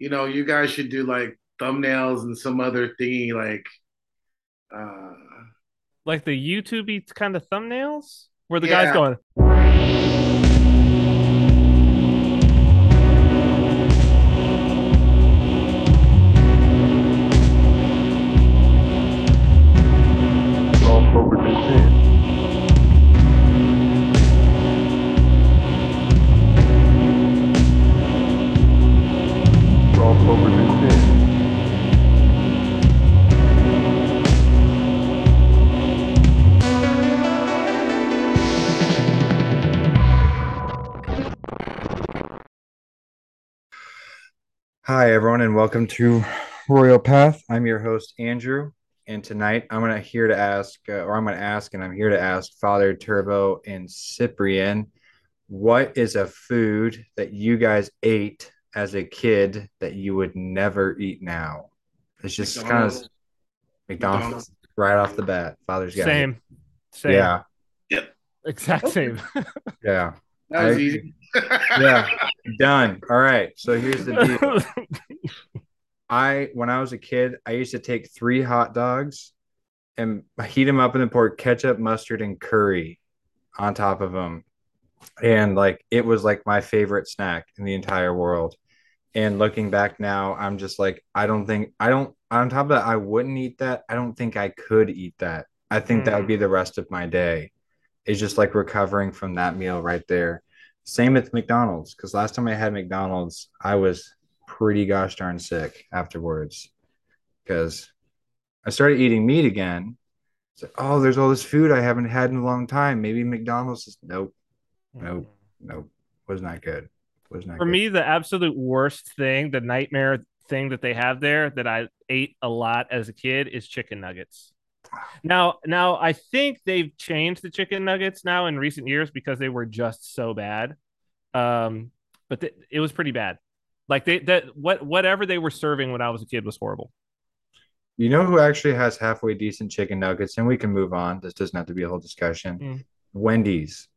you know, you guys should do like thumbnails and some other thingy like uh like the YouTube kind of thumbnails where the Yeah. guy's going. Hi, everyone, and welcome to Royal Path. I'm your host, Andrew, and tonight I'm going to here to ask, uh, or I'm going to ask, and I'm here to ask Father Turbo and Cyprian, what is a food that you guys ate as a kid that you would never eat now? It's just kind of McDonald's. McDonald's, McDonald's. right off the bat. Father's got it. Same. Same. Yeah, yep Exact same. yeah, that was I- easy. Yeah. Done. All right. So here's the deal. I when I was a kid, I used to take three hot dogs and heat them up and then pour ketchup, mustard, and curry on top of them. And like it was like my favorite snack in the entire world. And looking back now, I'm just like, I don't think I don't on top of that, I wouldn't eat that. I don't think I could eat that. I think that would hmm. be the rest of my day. It's just like recovering from that meal right there. Same with McDonald's, because last time I had McDonald's, I was pretty gosh darn sick afterwards because I started eating meat again. It's like, oh, there's all this food I haven't had in a long time. Maybe McDonald's is nope, mm-hmm. nope, nope. Was not good. Was not For good. me, the absolute worst thing, the nightmare thing that they have there that I ate a lot as a kid is chicken nuggets. Now, now I think they've changed the chicken nuggets now in recent years because they were just so bad. Um, but th- it was pretty bad. Like they that what whatever they were serving when I was a kid was horrible. You know who actually has halfway decent chicken nuggets, and we can move on. This doesn't have to be a whole discussion. Mm. Wendy's.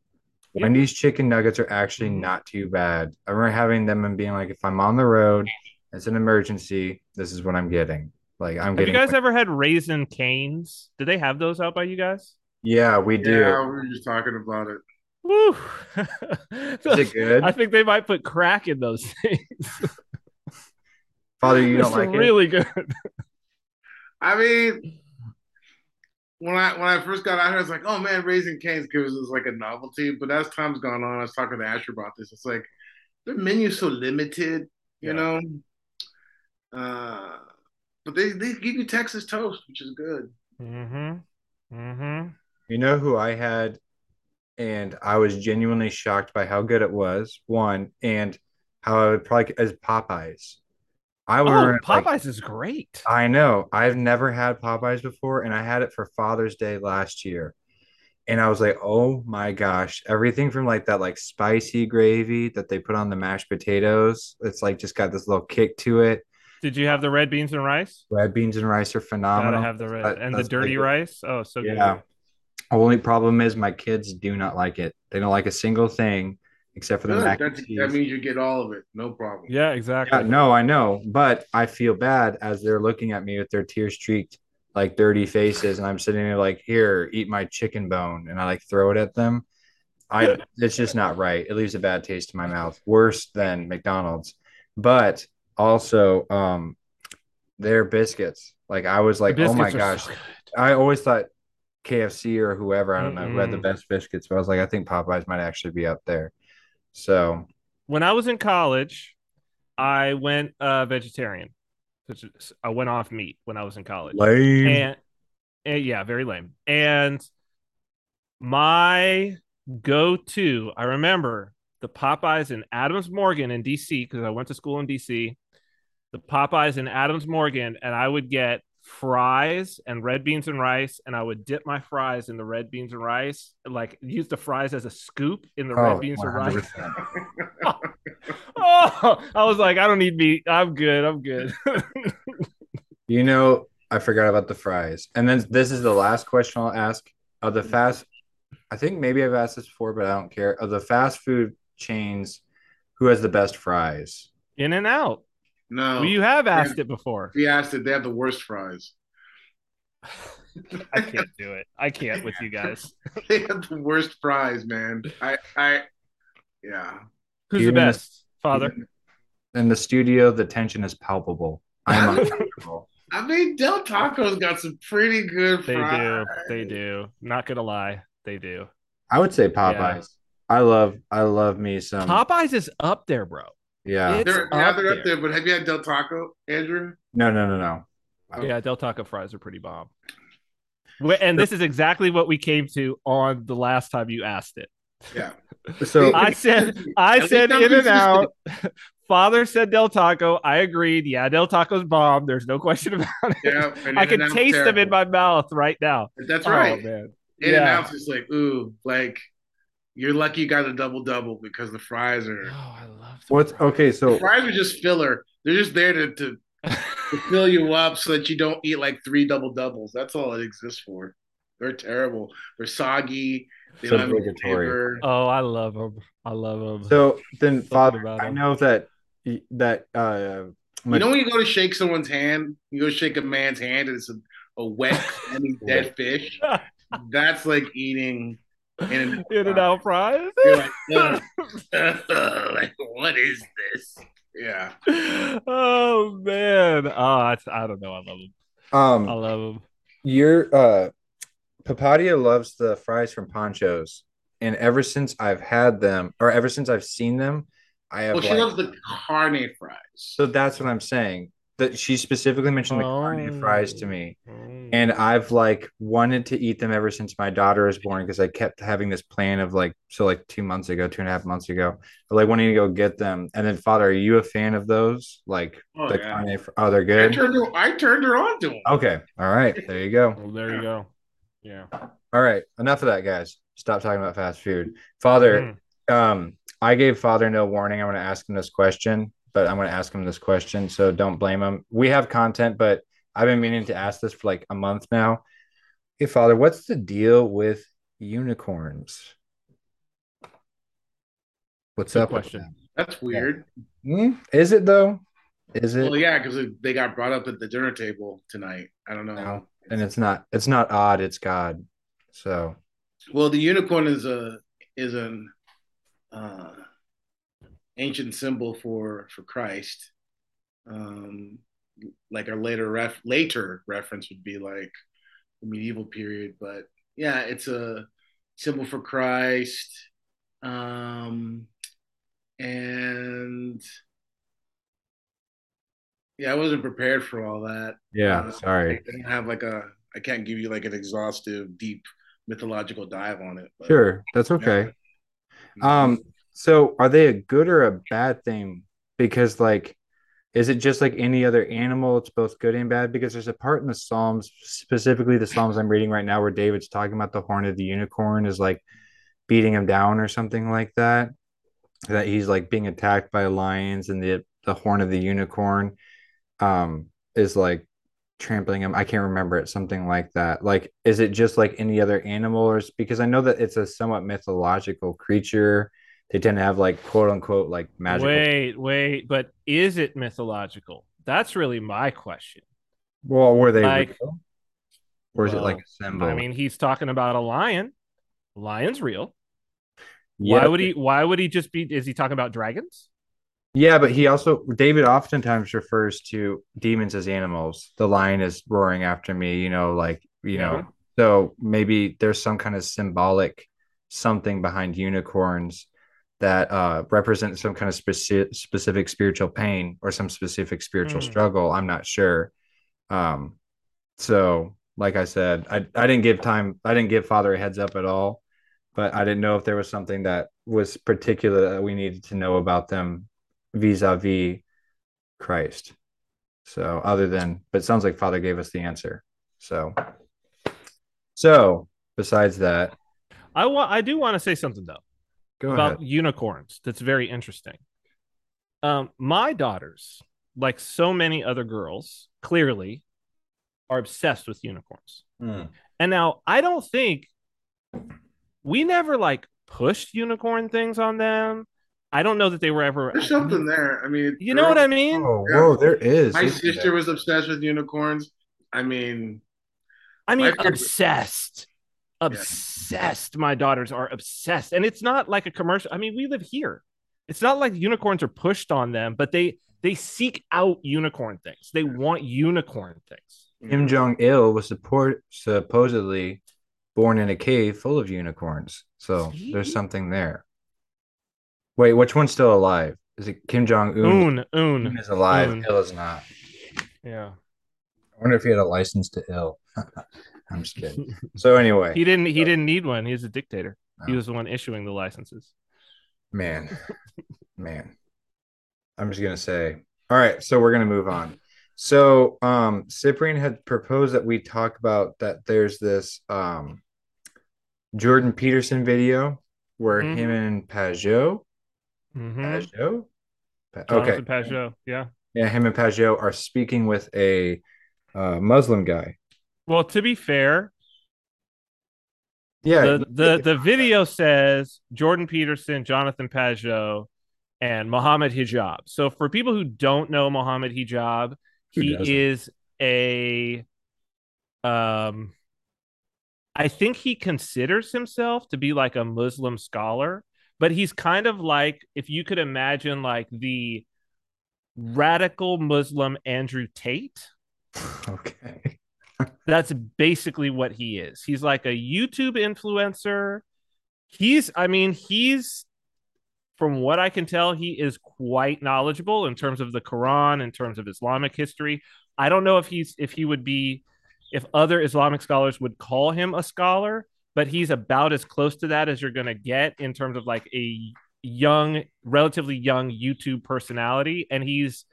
Yeah. Wendy's chicken nuggets are actually Mhm. not too bad. I remember having them and being like, if I'm on the road, it's an emergency, this is what I'm getting. Like I'm Have you getting guys ever had Raising Cane's? Do they have those out by you guys? Yeah, we do. Yeah, we were just talking about it. Woo! Is it good? I think they might put crack in those things. Father, you don't it's like it? really good. I mean, when I when I first got out here, I was like, oh man, Raising Cane's because it was like a novelty. But as time's gone on, I was talking to Asher about this. It's like their menu's so limited, you Yeah. know. Uh, but they they give you Texas toast, which is good. Mm-hmm. Mm-hmm. You know who I had, and I was genuinely shocked by how good it was. One, and how I would probably as Popeyes. I Oh, Popeyes is great. I know. I've never had Popeyes before, and I had it for Father's Day last year. And I was like, oh my gosh, everything from like that like spicy gravy that they put on the mashed potatoes. It's like just got this little kick to it. Did you have the red beans and rice? Red beans and rice are Gotta phenomenal. have the red That- and the dirty like- rice. Oh, so good. Yeah. Only problem is my kids do not like it. They don't like a single thing except for the Good. mac and That, cheese. that means you get all of it, no problem. Yeah, exactly. Yeah, no, I know, but I feel bad as they're looking at me with their tear streaked, like dirty faces, and I'm sitting there like, here, eat my chicken bone, and I like throw it at them. I, it's just not right. It leaves a bad taste in my mouth, worse than McDonald's. But also, um, their biscuits. Like I was like, oh my gosh, so. I always thought KFC or whoever, I don't know, who had the best biscuits, but I was like, I think Popeyes might actually be up there. So When I was in college, I went uh, vegetarian. I went off meat when I was in college. lame. and, and yeah, very lame. And my go-to, I remember the Popeyes in Adams Morgan in DC because I went to school in DC. The Popeyes in Adams Morgan, and I would get fries and red beans and rice, and I would dip my fries in the red beans and rice, like use the fries as a scoop in the red Oh, beans and rice. Oh, I was like, I don't need meat. I'm good. I'm good. You know, I forgot about the fries. And then this is the last question I'll ask. Of the fast, I think maybe I've asked this before, but I don't care. Of the fast food chains, who has the best fries? In-N-Out. No, Well, you have asked it before. we asked it. They have the worst fries. I can't do it. I can't with you guys. they have the worst fries, man. I, I, yeah. Who's the Even the- best, Father? In the studio, the tension is palpable. I'm uncomfortable. I mean, Del Taco's got some pretty good They fries. do. They do. Not gonna lie, they do. I would say Popeyes. I love I love me some Popeyes is up there, bro. Yeah. It's They're, yeah, up they're up there. there. But have you had Del Taco, Andrew? No, no, no, no. Yeah, Del Taco fries are pretty bomb. And this is exactly what we came to on the last time you asked it. Yeah. So I said, I said In-N-Out. Father said Del Taco. I agreed. Yeah, Del Taco's bomb. There's no question about it. Yeah, I can In-N-Out's taste them in my mouth right now. That's Oh right. man. In and Yeah. out's just like, ooh, like you're lucky you got a double double because the fries are Oh, I love. the what's fries. okay? the So fries are just filler. They're just there to, to, to fill you up so that you don't eat like three double doubles. That's all it exists for. They're terrible. They're soggy. They So don't have any obligatory. Oh, I love them. I love them. so then Father, about I know that that uh You know when you go to shake someone's hand, you go shake a man's hand and it's a, a wet, dead fish. That's like eating in In-N-Out fries. You're like, "Ugh, ugh, like, what is this? Yeah. oh man. Oh, I, I don't know. I love them. um I love them. your uh Papadia loves the fries from Ponchos. And ever since I've had them, or ever since I've seen them, I have Well, she like, loves the carne fries. so that's what I'm saying. That she specifically mentioned the carne fries to me. And I've like wanted to eat them ever since my daughter was born because I kept having this plan of like so like two months ago, two and a half months ago, of, like wanting to go get them. And then, Father, are you a fan of those? Like Oh, the yeah. carne? fr- Oh, they're I good. turned her, I turned her on to them. Okay, all right, there you go. Well, there you go. Yeah. All right, enough of that, guys. Stop talking about fast food. Father, Mm. um, I gave Father no warning. I'm going to ask him this question, but I'm going to ask him this question, so don't blame him. We have content, but I've been meaning to ask this for like a month now. Hey, Father, what's the deal with unicorns? What's Good up question. That's weird. that? Hmm? Is it though? Is it? Well, yeah, because they got brought up at the dinner table tonight. I don't know. No. And it's not. It's not odd. It's God. So Well, the unicorn is a is an uh, ancient symbol for for Christ. Um, like our later ref later reference would be like the medieval period, but yeah, it's a symbol for Christ. Um, and yeah, I wasn't prepared for all that. yeah. Uh, Sorry. I don't have like a I can't give you like an exhaustive, deep mythological dive on it. but- Sure. That's okay. Um, so are they a good or a bad thing? Because like, is it just like any other animal? It's both good and bad. Because there's a part in the Psalms, specifically the Psalms I'm reading right now, where David's talking about the horn of the unicorn is like beating him down or something like that. That he's like being attacked by lions, and the the horn of the unicorn, um, is like trampling him. I can't remember it, something like that. Like, is it just like any other animal, or because I know that it's a somewhat mythological creature. They tend to have like quote unquote like magical. Wait, wait, but is it mythological? That's really my question. Well, were they Like- real? Or is it like a symbol? I mean, he's talking about a lion. Lion's real. yeah, Why would he? Why would he just be? Is he talking about dragons? Yeah, but he also David oftentimes refers to demons as animals. The lion is roaring after me, you know, like you Yeah. know. Mm-hmm. So maybe there's some kind of symbolic something behind unicorns that uh represent some kind of specific specific spiritual pain or some specific spiritual Hmm. struggle. I'm not sure. Um so like I said, I I didn't give time I didn't give Father a heads up at all, but I didn't know if there was something that was particular that we needed to know about them vis-a-vis Christ. So other than, but it sounds like Father gave us the answer. So, so besides that, I want. I do want to say something though go about ahead. unicorns. That's very interesting. Um, my daughters, like so many other girls, clearly are obsessed with unicorns. Hmm. And now I don't think we never like pushed unicorn things on them. I don't know that they were ever. There's something there. I mean, You know what I mean? Oh, Yeah. whoa, there is. My sister there? was obsessed with unicorns. I mean, I mean, obsessed. favorite- obsessed. Obsessed. My daughters are obsessed. And it's not like a commercial. I mean, we live here. It's not like unicorns are pushed on them, but they they seek out unicorn things. They want unicorn things. Kim mm-hmm. Jong Il was support supposedly born in a cave full of unicorns. So See? there's something there. Wait, which one's still alive? Is it Kim Jong Un? Un, Un un. is alive. Un. Il is not. Yeah. I wonder if he had a license to ill. I'm just kidding. So anyway, He didn't he didn't need one. He's a dictator. He Oh. was the one issuing the licenses. man, man. I'm just gonna say. All right, so we're gonna move on. So um Cyprian had proposed that we talk about that there's this um Jordan Peterson video where Mhm. him and Pageau Mhm. Pageau? Pa- okay. Pageau. Yeah. Yeah, him and Pageau are speaking with a uh, Muslim guy. Well, to be fair, Yeah. the, the the video says Jordan Peterson, Jonathan Pageau, and Mohammed Hijab. So for people who don't know Mohammed Hijab, Who he doesn't? is a um I think he considers himself to be like a Muslim scholar, but he's kind of like if you could imagine like the radical Muslim Andrew Tate. okay. That's basically what he is. He's like a YouTube influencer. He's, I mean, he's, from what I can tell, he is quite knowledgeable in terms of the Quran, in terms of Islamic history. I don't know if he's, if he would be, if other Islamic scholars would call him a scholar, but he's about as close to that as you're going to get in terms of like a young, relatively young YouTube personality. And he's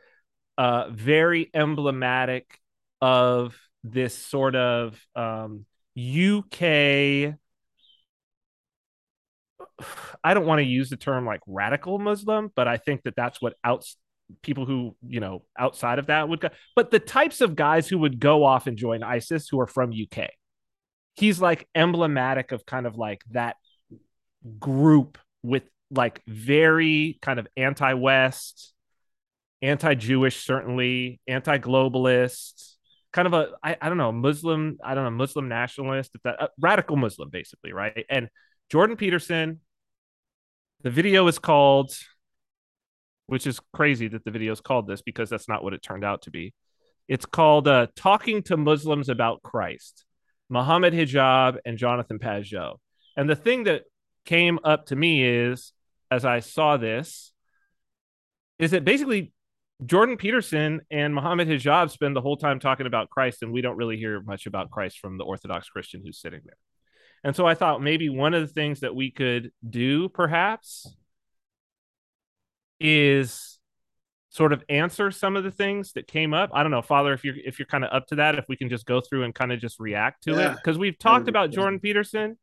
uh, very emblematic of this sort of um, UK. I don't want to use the term like radical Muslim, but I think that that's what outs people who you know outside of that would go. But the types of guys who would go off and join ISIS who are from UK, he's like emblematic of kind of like that group with like very kind of anti-West, anti-Jewish, certainly anti-globalist, kind of a I, I don't know Muslim I don't know Muslim nationalist, if that uh, radical Muslim basically, right? And Jordan Peterson, the video is called, which is crazy that the video is called this because that's not what it turned out to be. It's called uh, "Talking to Muslims About Christ." Mohammed Hijab and Jonathan Pageau. And the thing that came up to me is, as I saw this, is that basically Jordan Peterson and Mohammed Hijab spend the whole time talking about Christ, and we don't really hear much about Christ from the Orthodox Christian who's sitting there. And so I thought maybe one of the things that we could do, perhaps, is sort of answer some of the things that came up. I don't know, Father, if you're if you're kind of up to that, if we can just go through and kind of just react to it, because we've talked about Jordan Peterson.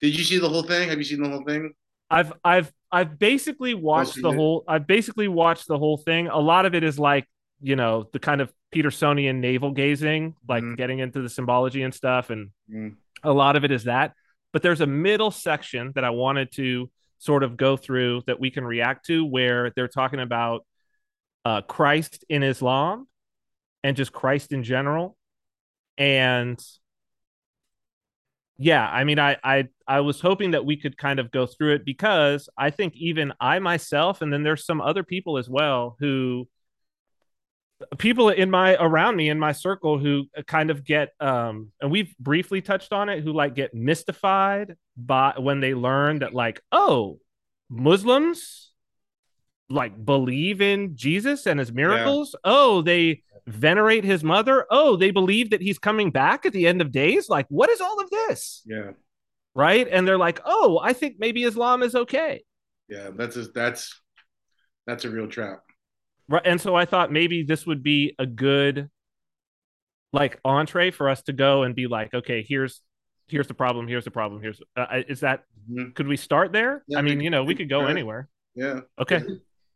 Did you see the whole thing? Have you seen the whole thing? I've I've I've basically watched the whole I've basically watched the whole thing. A lot of it is like, you know, the kind of Petersonian navel gazing, like Mhm. getting into the symbology and stuff and Mm. a lot of it is that. But there's a middle section that I wanted to sort of go through that we can react to where they're talking about uh, Christ in Islam and just Christ in general. And yeah, I mean, I, I I was hoping that we could kind of go through it because I think even I myself, and then there's some other people as well who people in my around me in my circle who kind of get um and we've briefly touched on it who like get mystified by when they learn that like oh muslims like believe in jesus and his miracles? Oh they venerate his mother oh they believe that he's coming back at the end of days like what is all of this Yeah, right and they're like oh i think maybe islam is okay yeah. That's a, that's that's a real trap. Right. And so I thought maybe this would be a good like entree for us to go and be like, okay, here's here's the problem, here's the problem, here's uh, is that Mhm. could we start there? Yeah, I mean, you know, we could go right. anywhere. Yeah. Okay.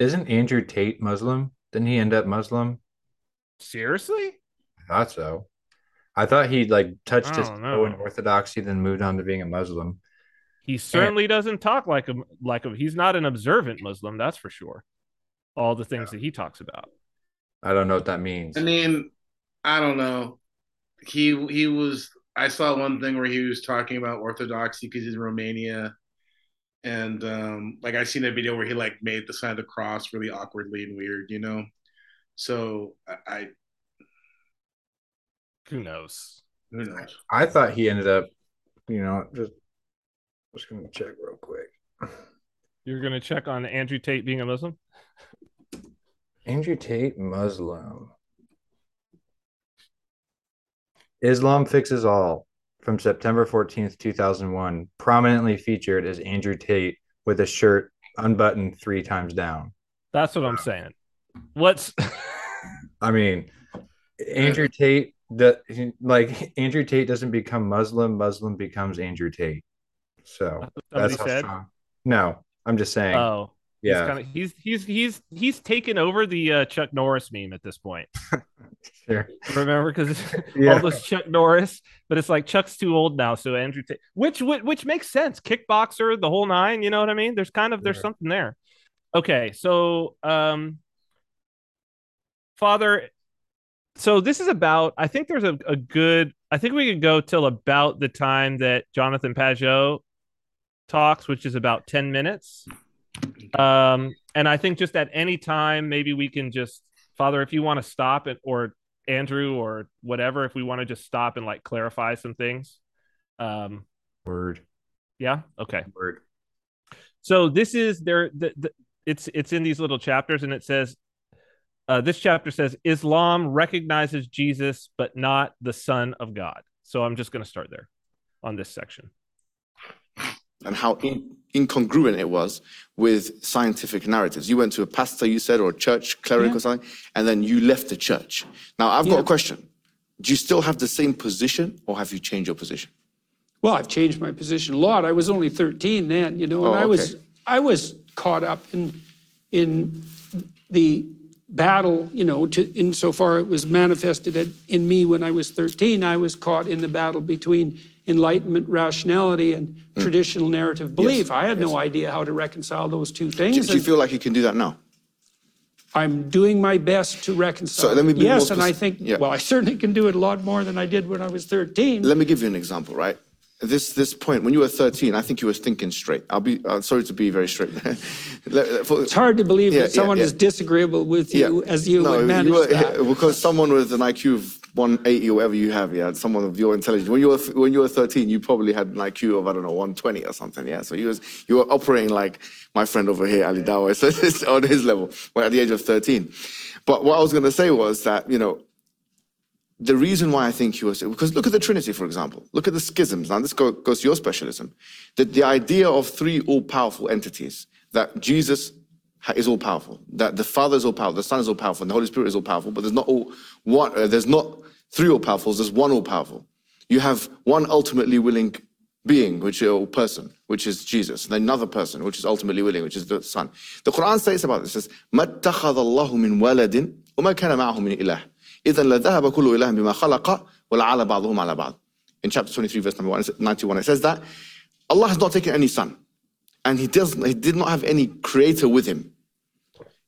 Isn't Andrew Tate Muslim? Didn't he end up Muslim? Seriously? I thought so. I thought he like touched his don't toe in orthodoxy, then moved on to being a Muslim. He certainly doesn't talk like a like a. He's not an observant Muslim, that's for sure. All the things that he talks about. I don't know what that means. I mean, I don't know. He he was. I saw one thing where he was talking about orthodoxy because he's in Romania, and um, like I seen a video where he like made the sign of the cross really awkwardly and weird, you know. So I, I Who knows? who knows? I thought he ended up, you know, just just gonna check real quick. You're gonna check on Andrew Tate being a Muslim? Andrew Tate, Muslim. Islam Fixes All from September 14th, 2001, prominently featured as Andrew Tate with a shirt unbuttoned three times down. That's what I'm saying. What's I mean, Andrew Tate, the, like Andrew Tate doesn't become Muslim, Muslim becomes Andrew Tate. So that's how said? strong. No, I'm just saying. Oh, yeah, He's, kinda, he's he's he's he's taken over the uh, Chuck Norris meme at this point. sure. Remember, because Yeah. all those Chuck Norris, but it's like Chuck's too old now, so Andrew, Tate, which which which makes sense. Kickboxer, the whole nine. You know what I mean? There's kind of there's Yeah. something there. Okay, so um, Father, so this is about. I think there's a, a good. I think we could go till about the time that Jonathan Pageau talks, which is about ten minutes. Um, and I think just at any time, maybe we can just, Father, if you want to stop it, or Andrew, or whatever, if we want to just stop and like clarify some things. Um, Word, yeah, okay. word. So this is there. The, the, it's it's in these little chapters, and it says, uh, this chapter says Islam recognizes Jesus, but not the Son of God. So I'm just going to start there on this section. and how in, incongruent it was with scientific narratives. You went to a pastor, you said, or a church cleric Yeah. or something, and then you left the church. Now, I've got Yeah. a question. Do you still have the same position, or have you changed your position? Well, I've changed my position a lot. I was only 13 then, you know, and Oh, I was. I was caught up in in the battle, you know, to insofar it was manifested in- in me when I was 13. I was caught in the battle between enlightenment rationality and Hmm. traditional narrative belief. I had no idea how to reconcile those two things. do you and feel like you can do that now? I'm doing my best to reconcile. So let me be yes, more and I spec- think yeah. well, I certainly can do it a lot more than I did when I was 13. Let me give you an example, right? This this point, when you were 13, I think you were thinking straight. I'll be uh, sorry to be very straight. It's hard to believe Yeah, that someone yeah, is disagreeable with you as you No, would manage were- that. because someone with an IQ of 180 or whatever you have, yeah, someone of your intelligence. When you were when you were 13, you probably had an IQ of I don't know 120 or something, yeah. So you was you were operating like my friend over here, Ali Dawah, so on his level, well, at the age of 13. But what I was going to say was that you know the reason why I think he was because look at the Trinity, for example. Look at the schisms. Now this go, goes to your specialism. That the idea of three all-powerful entities, that Jesus ha- is all powerful, that the Father is all powerful, the Son is all powerful, and the Holy Spirit is all powerful. But there's not all one. Uh, there's not three all powerful. There's one all powerful. You have one ultimately willing being, which is or person, which is Jesus, and then another person, which is ultimately willing, which is the Son. The Quran says about this: it says, "ما اتخذ الله من ولد وما كان معه من إله." إذا لذهب كل إله بما خلق ولعل بعضهم على بعض. In chapter 23, verse number 91, it says that Allah has not taken any son, and He does He did not have any creator with Him.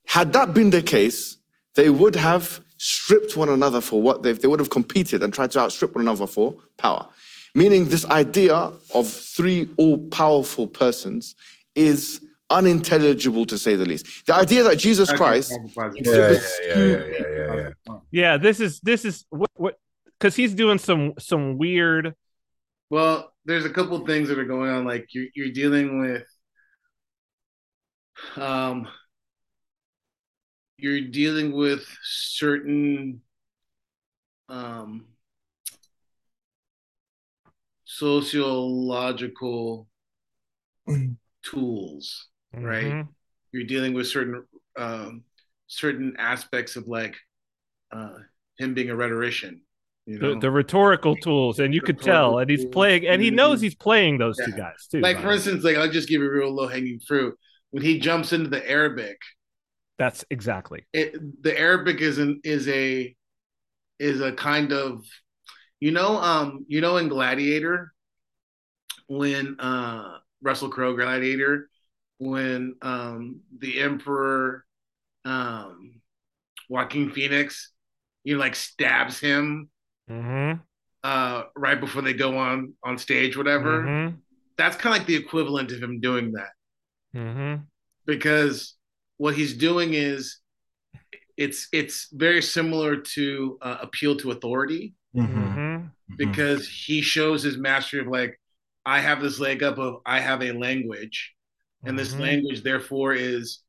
Had that been the case, they would have stripped one another for what they they would have competed and tried to outstrip one another for power. Meaning, this idea of three all-powerful persons is unintelligible to say the least. The idea that Jesus Christ Yeah, yeah, yeah, yeah, yeah, yeah, yeah. Yeah, this is this is what what because he's doing some some weird. Well, there's a couple things that are going on. Like you're you're dealing with, um, you're dealing with certain, um, sociological tools, right? Mhm. You're dealing with certain, um, certain aspects of like, uh, him being a rhetorician. You know, The, the rhetorical tools, and you could tell, and he's playing, and he knows he's playing those two guys too. like for instance, like I'll just give you a real low hanging fruit. When he jumps into the Arabic, that's exactly. it, the Arabic is an is a is a kind of you know um you know in Gladiator when uh Russell Crowe Gladiator when um, the Emperor um, Joaquin Phoenix, you know, like stabs him Mm-hmm. uh, right before they go on on stage, whatever. Mm-hmm. That's kind of like the equivalent of him doing that Mm-hmm. because what he's doing is it's it's very similar to uh, appeal to authority Mhm. Mm-hmm. because he shows his mastery of like I have this leg up of I have a language and this Mhm. language therefore is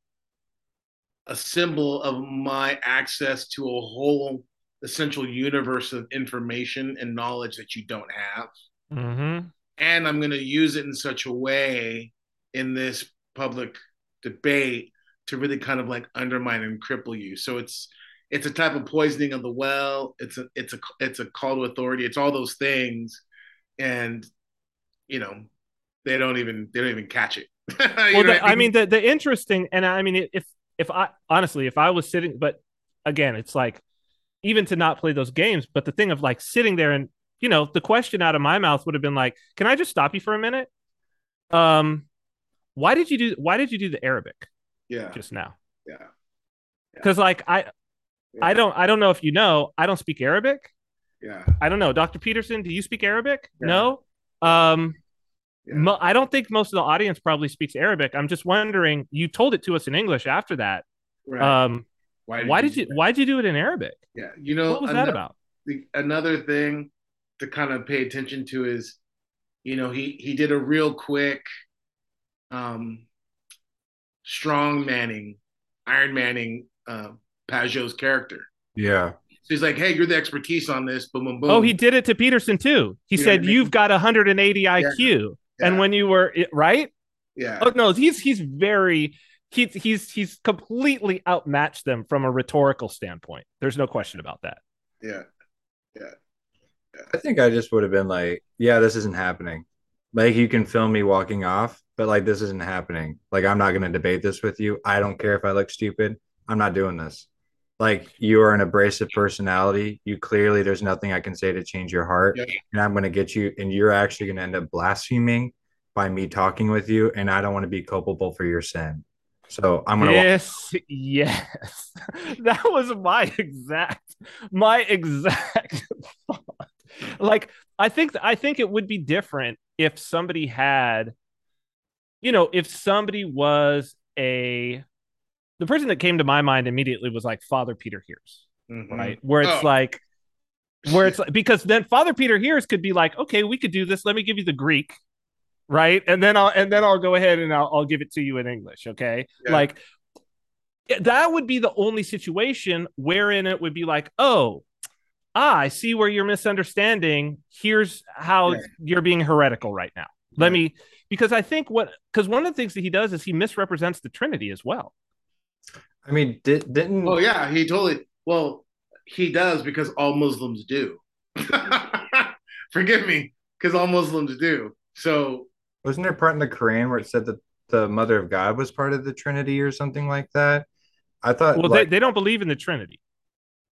a symbol of my access to a whole essential universe of information and knowledge that you don't have. Mm-hmm. and i'm going to use it in such a way in this public debate to really kind of like undermine and cripple you. So it's it's a type of poisoning of the well. It's a it's a it's a call to authority. It's all those things. And you know they don't even they don't even catch it well, the, I mean, the the interesting, and I mean, if if I honestly, if I was sitting, but again, it's like even to not play those games, but the thing of like sitting there and you know, the question out of my mouth would have been like, "Can I just stop you for a minute? Um, why did you do why did you do the Arabic yeah just now? yeah Because like I I don't I don't know if you know, I don't speak Arabic. yeah I don't know, Dr. Peterson, do you speak Arabic? Yeah. No. Um, Yeah. mo- I don't think most of the audience probably speaks Arabic. I'm just wondering. You told it to us in English after that. right Um, why did do you that? Why did you do it in Arabic? yeah you know What was that about? the, another thing to kind of pay attention to is, you know, he he did a real quick, um, strong manning, Iron Manning, uh, Pageau's character. Yeah. So he's like, "Hey, you're the expertise on this." Boom, boom, boom. Oh, he did it to Peterson too. He You said, I mean? "You've got 180 IQ," and when you were right. yeah, Oh no, he's he's very he's he's he's completely outmatched them from a rhetorical standpoint. There's no question about that. Yeah. Yeah, I think I just would have been like, yeah, this isn't happening. Like you can film me walking off, but like this isn't happening. Like I'm not going to debate this with you. I don't care if I look stupid. I'm not doing this. Like you are an abrasive personality. You clearly there's nothing I can say to change your heart, Yeah. and I'm going to get you and you're actually going to end up blaspheming by me talking with you and I don't want to be culpable for your sin. So I'm going to Yes, yes. That was my exact my exact thought. Like I think I think it would be different if somebody had you know, if somebody was a the person that came to my mind immediately was like Father Peter Heers, Mhm. right? Where it's Oh. like where it's like because then Father Peter Heers could be like, okay, we could do this. Let me give you the Greek, right? And then I'll and then I'll go ahead and I'll, I'll give it to you in English, okay? Yeah. Like that would be the only situation wherein it would be like, oh, ah, I see where you're misunderstanding. Here's how Yeah. you're being heretical right now. Let Yeah. me because I think what because one of the things that he does is he misrepresents the Trinity as well. I mean, did, didn't Oh yeah, he totally. Well, he does because all Muslims do. Forgive me, because all Muslims do. So Wasn't there part in the Quran where it said that the Mother of God was part of the Trinity or something like that? I thought. Well, like, they, they don't believe in the Trinity.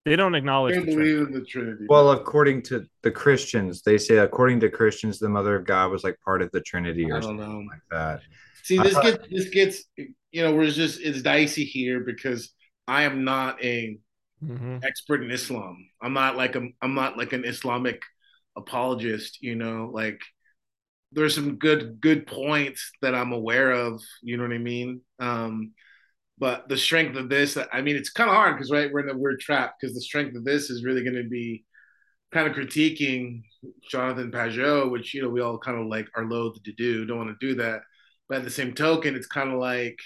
They don't acknowledge I the Trinity. in the Trinity. well, according to the Christians, they say according to Christians, the Mother of God was like part of the Trinity I or don't something know. like that. See, this thought- gets this gets you know, we're just it's dicey here because I am not a Mhm. expert in Islam. I'm not like a I'm not like an Islamic apologist, you know, like there's some good good points that I'm aware of, you know what I mean? Um but the strength of this, I mean, it's kind of hard because right, we're in a weird trap because the strength of this is really going to be kind of critiquing Jonathan Pageau, which you know we all kind of like are loath to do, don't want to do that. But at the same token, it's kind of like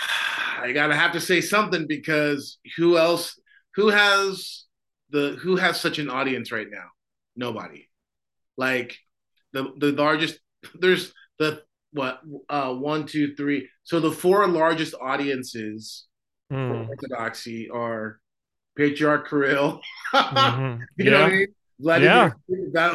I gotta have to say something because who else? Who has the who has such an audience right now? Nobody. Like the the largest. There's the what uh one two three. So the four largest audiences for Mm. Orthodoxy are Patriarch Kirill. Mhm. You know what I mean? Vladimir,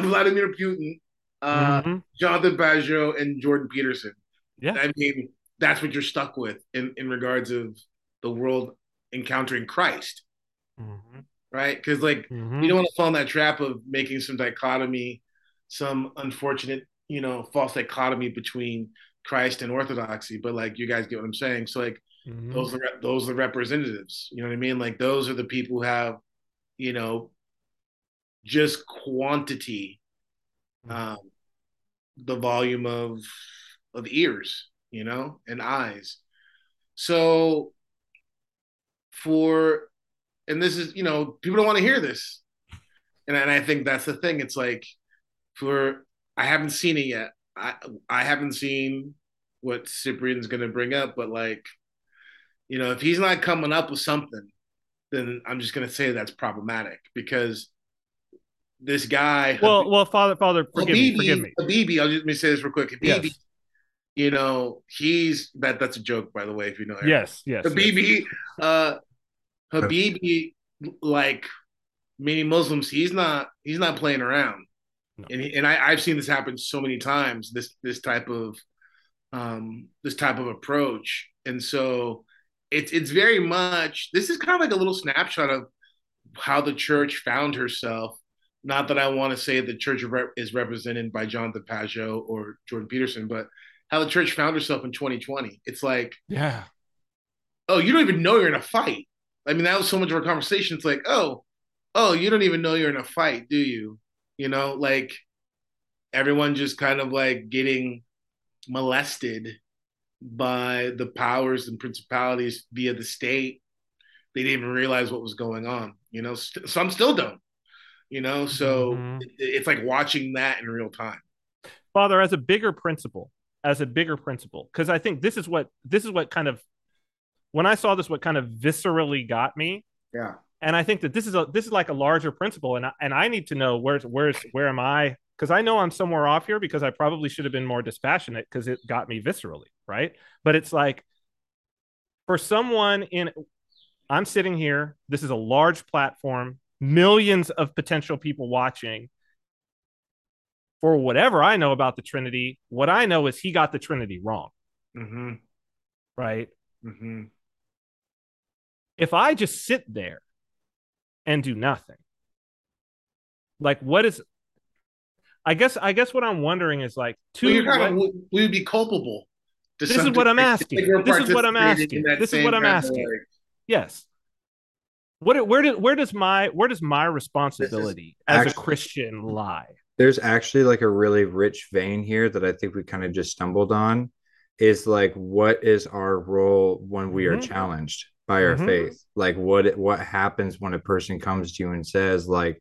Vladimir Putin, uh, Mhm. Jonathan Pageau, and Jordan Peterson. Yeah. I mean, that's what you're stuck with in, in regards of the world encountering Christ, Mhm. right? Because like Mhm. you don't want to fall in that trap of making some dichotomy, some unfortunate you know, false dichotomy between Christ and Orthodoxy, but like you guys get what I'm saying. So like Mhm. those are those are the representatives. You know what I mean? Like those are the people who have, you know, just quantity, um, the volume of of ears, you know, and eyes. So for and this is, you know, people don't want to hear this. And, and I think that's the thing. It's like for I haven't seen it yet. I I haven't seen what Cyprian's gonna bring up, but like, you know, if he's not coming up with something, then I'm just gonna say that's problematic because this guy Well, well, Father, Father, forgive me, Habibi, forgive me. Habibi, I'll just let me say this real quick. Habibi, Yes. You know, he's that that's a joke, by the way, if you know Eric. Yes, yes. yes. Habibi, uh Habibi, like many Muslims, he's not he's not playing around. No. And he, and I, I've seen this happen so many times, this this type of um this type of approach. And so it's it's very much this is kind of like a little snapshot of how the church found herself. Not that I want to say the church is represented by John Pageau or Jordan Peterson, but how the church found herself in 2020. It's like, Yeah. oh, you don't even know you're in a fight. I mean, that was so much of our conversation. It's like, oh, oh, you don't even know you're in a fight, do you? You know, like everyone just kind of like getting molested by the powers and principalities via the state. They didn't even realize what was going on. You know, st- some still don't. You know, so Mhm. it- it's like watching that in real time. Father, as a bigger principle, as a bigger principle, because I think this is what this is what kind of when I saw this, what kind of viscerally got me. Yeah. And I think that this is a this is like a larger principle, and I, and I need to know where's where's where am I? Because I know I'm somewhere off here because I probably should have been more dispassionate because it got me viscerally, right? But it's like for someone in, I'm sitting here. This is a large platform, millions of potential people watching for whatever I know about the Trinity, what I know is he got the Trinity wrong, Mm-hmm. right? Mm-hmm. If I just sit there and do nothing, like what is I guess I guess what I'm wondering is like to Well, you're kind what- of, we would be culpable. This is what I'm asking. This is what I'm asking. This is what I'm asking. yes. What where does where does my where does my responsibility as a Christian lie? There's actually like a really rich vein here that I think we kind of just stumbled on is like what is our role when we are Mhm. challenged by our Mhm. faith like what what happens when a person comes to you and says like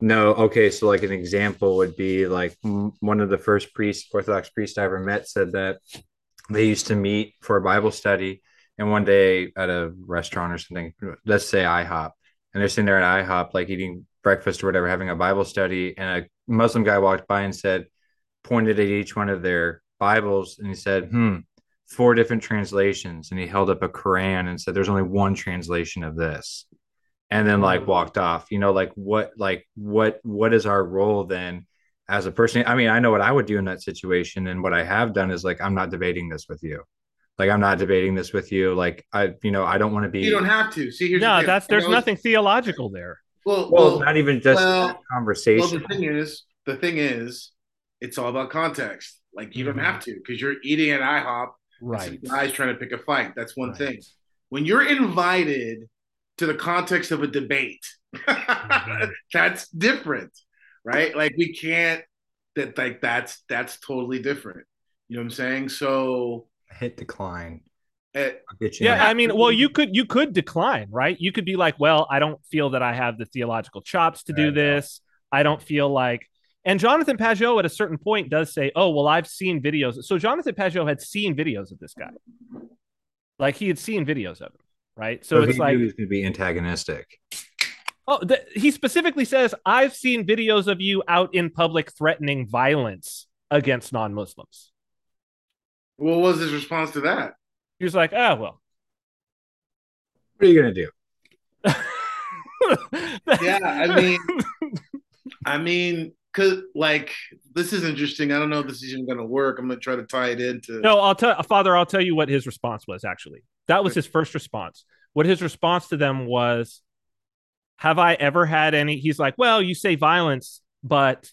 no okay so like an example would be like m- one of the first priests orthodox priest i ever met said that they used to meet for a bible study and one day at a restaurant or something let's say ihop and they're sitting there at ihop like eating breakfast or whatever having a bible study and a muslim guy walked by and said pointed at each one of their bibles and he said hmm four different translations and he held up a quran and said there's only one translation of this and then like walked off you know like what like what what is our role then as a person? I mean i know what i would do in that situation and what i have done is like i'm not debating this with you. Like i'm not debating this with you. Like i you know i don't want to be You don't have to. See, here's No, that's there's You know, nothing theological there. Well, well, well, not even just well- that well, conversation the thing is, the thing is, it's all about context. Like you Mhm. don't have to because you're eating at IHOP. Right. Guys trying to pick a fight. That's one Right. thing. When you're invited to the context of a debate, Mm-hmm. that's different, right? Like we can't. That like that's that's totally different. You know what I'm saying? So. hit decline eh, I'll get you Yeah. I mean, well, you could you could decline, right? You could be like, well, I don't feel that I have the theological chops to do Right. this. I don't feel like and Jonathan Pageau at a certain point does say, "Oh, well, I've seen videos." So Jonathan Pageau had seen videos of this guy. Like he had seen videos of him, right? So So it's he like knew he was going to be antagonistic. Oh, th- he specifically says, "I've seen videos of you out in public threatening violence against non-Muslims." what was his response to that? He was like, "Ah, well." What are you going to do? Yeah, I mean, I mean, cause like this is interesting. I don't know if this is even gonna work. I'm gonna try to tie it into. no, I'll tell Father. I'll tell you what his response was. Actually, that was his first response. What his response to them was, "Have I ever had any?" He's like, "Well, you say violence, but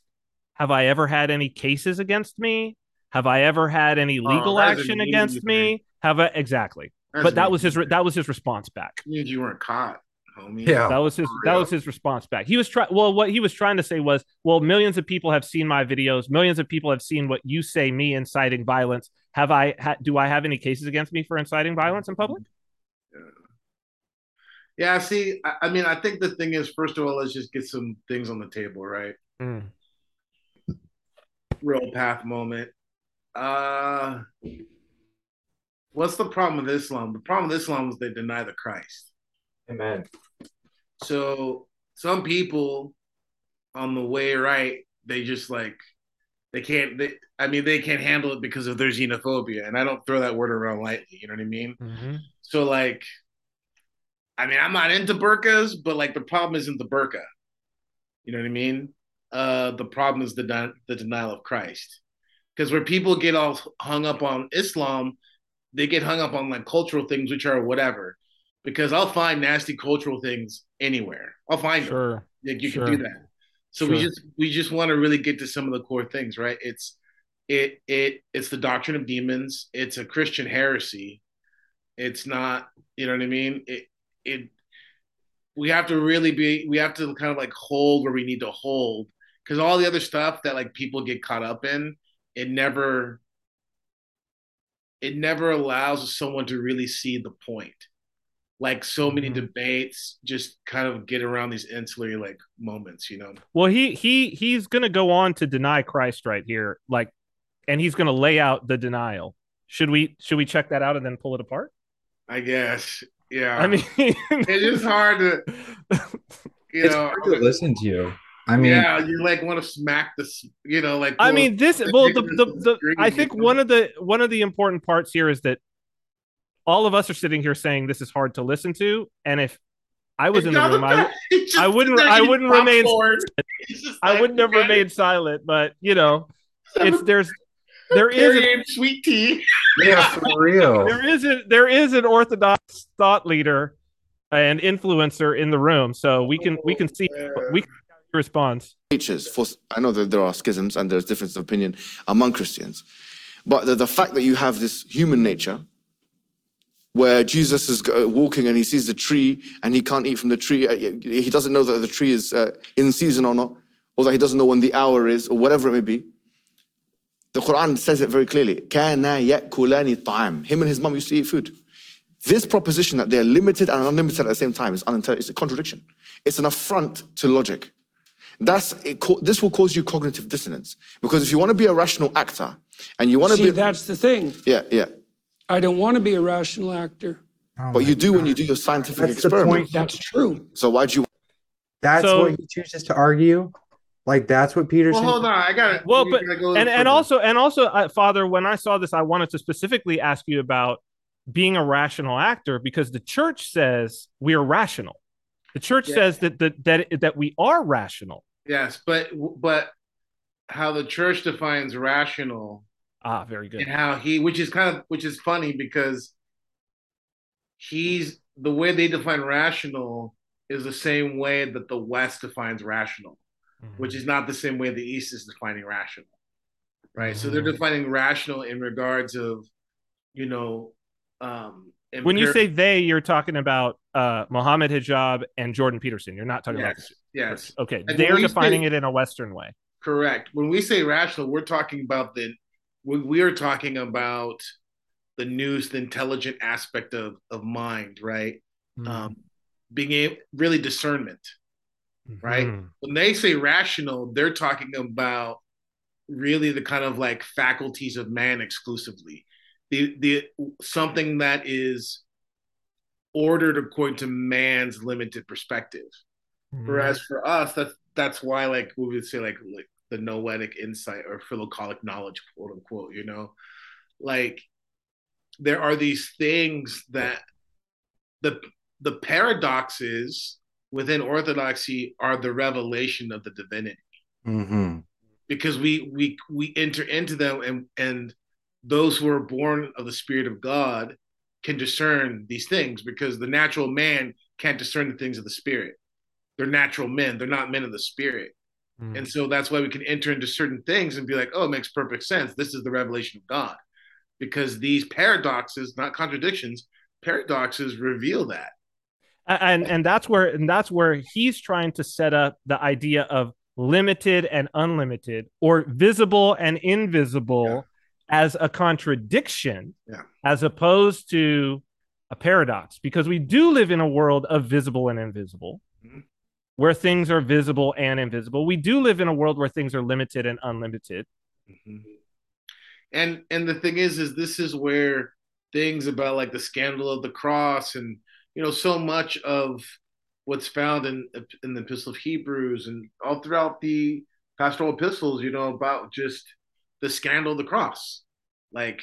Have I ever had any cases against me? Have I ever had any legal Oh, action against me? Have a exactly? That's but that was his that was his response back. means you weren't caught, homie. Yeah. That was his that was his response back. He was trying well what he was trying to say was, well, millions of people have seen my videos, millions of people have seen what you say me inciting violence. Have I ha- do I have any cases against me for inciting violence in public? Yeah, Yeah. see, I, I mean, I think the thing is, first of all, let's just get some things on the table, right? Real path moment. Uh what's the problem with Islam? The problem with Islam is they deny the Christ. Amen. So some people on the way right, they just like they can't they I mean they can't handle it because of their xenophobia. And I don't throw that word around lightly, you know what I mean? So like, I mean, I'm not into burkas, but like the problem isn't the burqa. You know what I mean? Uh, the problem is the de- the denial of Christ. Because where people get all hung up on Islam, they get hung up on like cultural things, which are whatever. Because I'll find nasty cultural things anywhere. I'll find them. Sure. Like you Sure. can do that. So we just we just want to really get to some of the core things, right? It's it it it's the doctrine of demons. It's a Christian heresy. It's not, you know what I mean? It it we have to really be we have to kind of like hold where we need to hold because all the other stuff that like people get caught up in, it never it never allows someone to really see the point. Like so many Mhm. debates just kind of get around these insular like moments, you know. Well, he he he's going to go on to deny Christ right here, like, and he's going to lay out the denial. Should we should we check that out and then pull it apart? I guess. Yeah. I mean, it's just hard to, you It's know. hard to listen to. I mean, yeah, you like want to smack this, you know, like. I mean, this the well, the, the, the the screen, I you think know? one of the one of the important parts here is that all of us are sitting here saying this is hard to listen to, and if I was in the room, I, It's I wouldn't- I wouldn't remain- popcorn. It's I wouldn't have okay, remained silent. But you know, it's there's there is a, sweet tea. yeah, for real. there is a there is an orthodox thought leader and influencer in the room, so we can we can see we can response. Teachers, I know that there are schisms and there's difference of opinion among Christians, but the, the fact that you have this human nature where Jesus is walking and he sees the tree and he can't eat from the tree. Uh, he doesn't know that the tree is uh, in season or not, or that he doesn't know when the hour is, or whatever it may be. The Quran says it very clearly. Him and his mom used to eat food. This proposition that they're limited and unlimited at the same time is a contradiction. It's an affront to logic. That's it, this will cause you cognitive dissonance because if you want to be a rational actor and you want to See, be that's the thing. yeah yeah, I don't want to be a rational actor. but you do when you do your scientific That's the experiment. point. That's true. So why do you? That's So- what he chooses to argue. Like that's what Peterson. Well, hold on, I got it. Well, but and and also and also, uh, Father, when I saw this, I wanted to specifically ask you about being a rational actor because the church says we are rational. The church Yeah. says that that that that we are rational. Yes, but but how the church defines rational Ah, very good. and how he which is kind of which is funny because he's the way they define rational is the same way that the west defines rational which is not the same way the east is defining rational right so they're Mhm. defining rational in regards of you know um when you say they, you're talking about uh Mohammed Hijab and Jordan Peterson. You're not talking yes yes okay. And They're defining say- it in a Western way. Correct. When we say rational, we're talking about the we, we are talking about the nous, the intelligent aspect of of mind, right? Mm-hmm. Um, being able really discernment. right? Mhm. When they say rational, they're talking about really the kind of like faculties of man exclusively. The the something that is ordered according to man's limited perspective. Mm-hmm. Whereas for us, that's that's why like we would say like like the noetic insight or philokalic knowledge, quote unquote, you know, like there are these things that the the paradoxes within orthodoxy are the revelation of the divinity Mhm. because we we we enter into them and and those who are born of the spirit of god can discern these things because the natural man can't discern the things of the spirit they're natural men they're not men of the spirit Mm. And so that's why we can enter into certain things and be like, oh, it makes perfect sense. This is the revelation of God. Because these paradoxes, not contradictions, paradoxes reveal that. and and that's where and that's where he's trying to set up the idea of limited and unlimited or visible and invisible as a contradiction Yeah. as opposed to a paradox because we do live in a world of visible and invisible Mhm. Where things are visible and invisible we do live in a world where things are limited and unlimited Mhm. And and the thing is, is this is where things about like the scandal of the cross and you know so much of what's found in in the Epistle of Hebrews and all throughout the pastoral epistles, you know, about just the scandal of the cross. Like,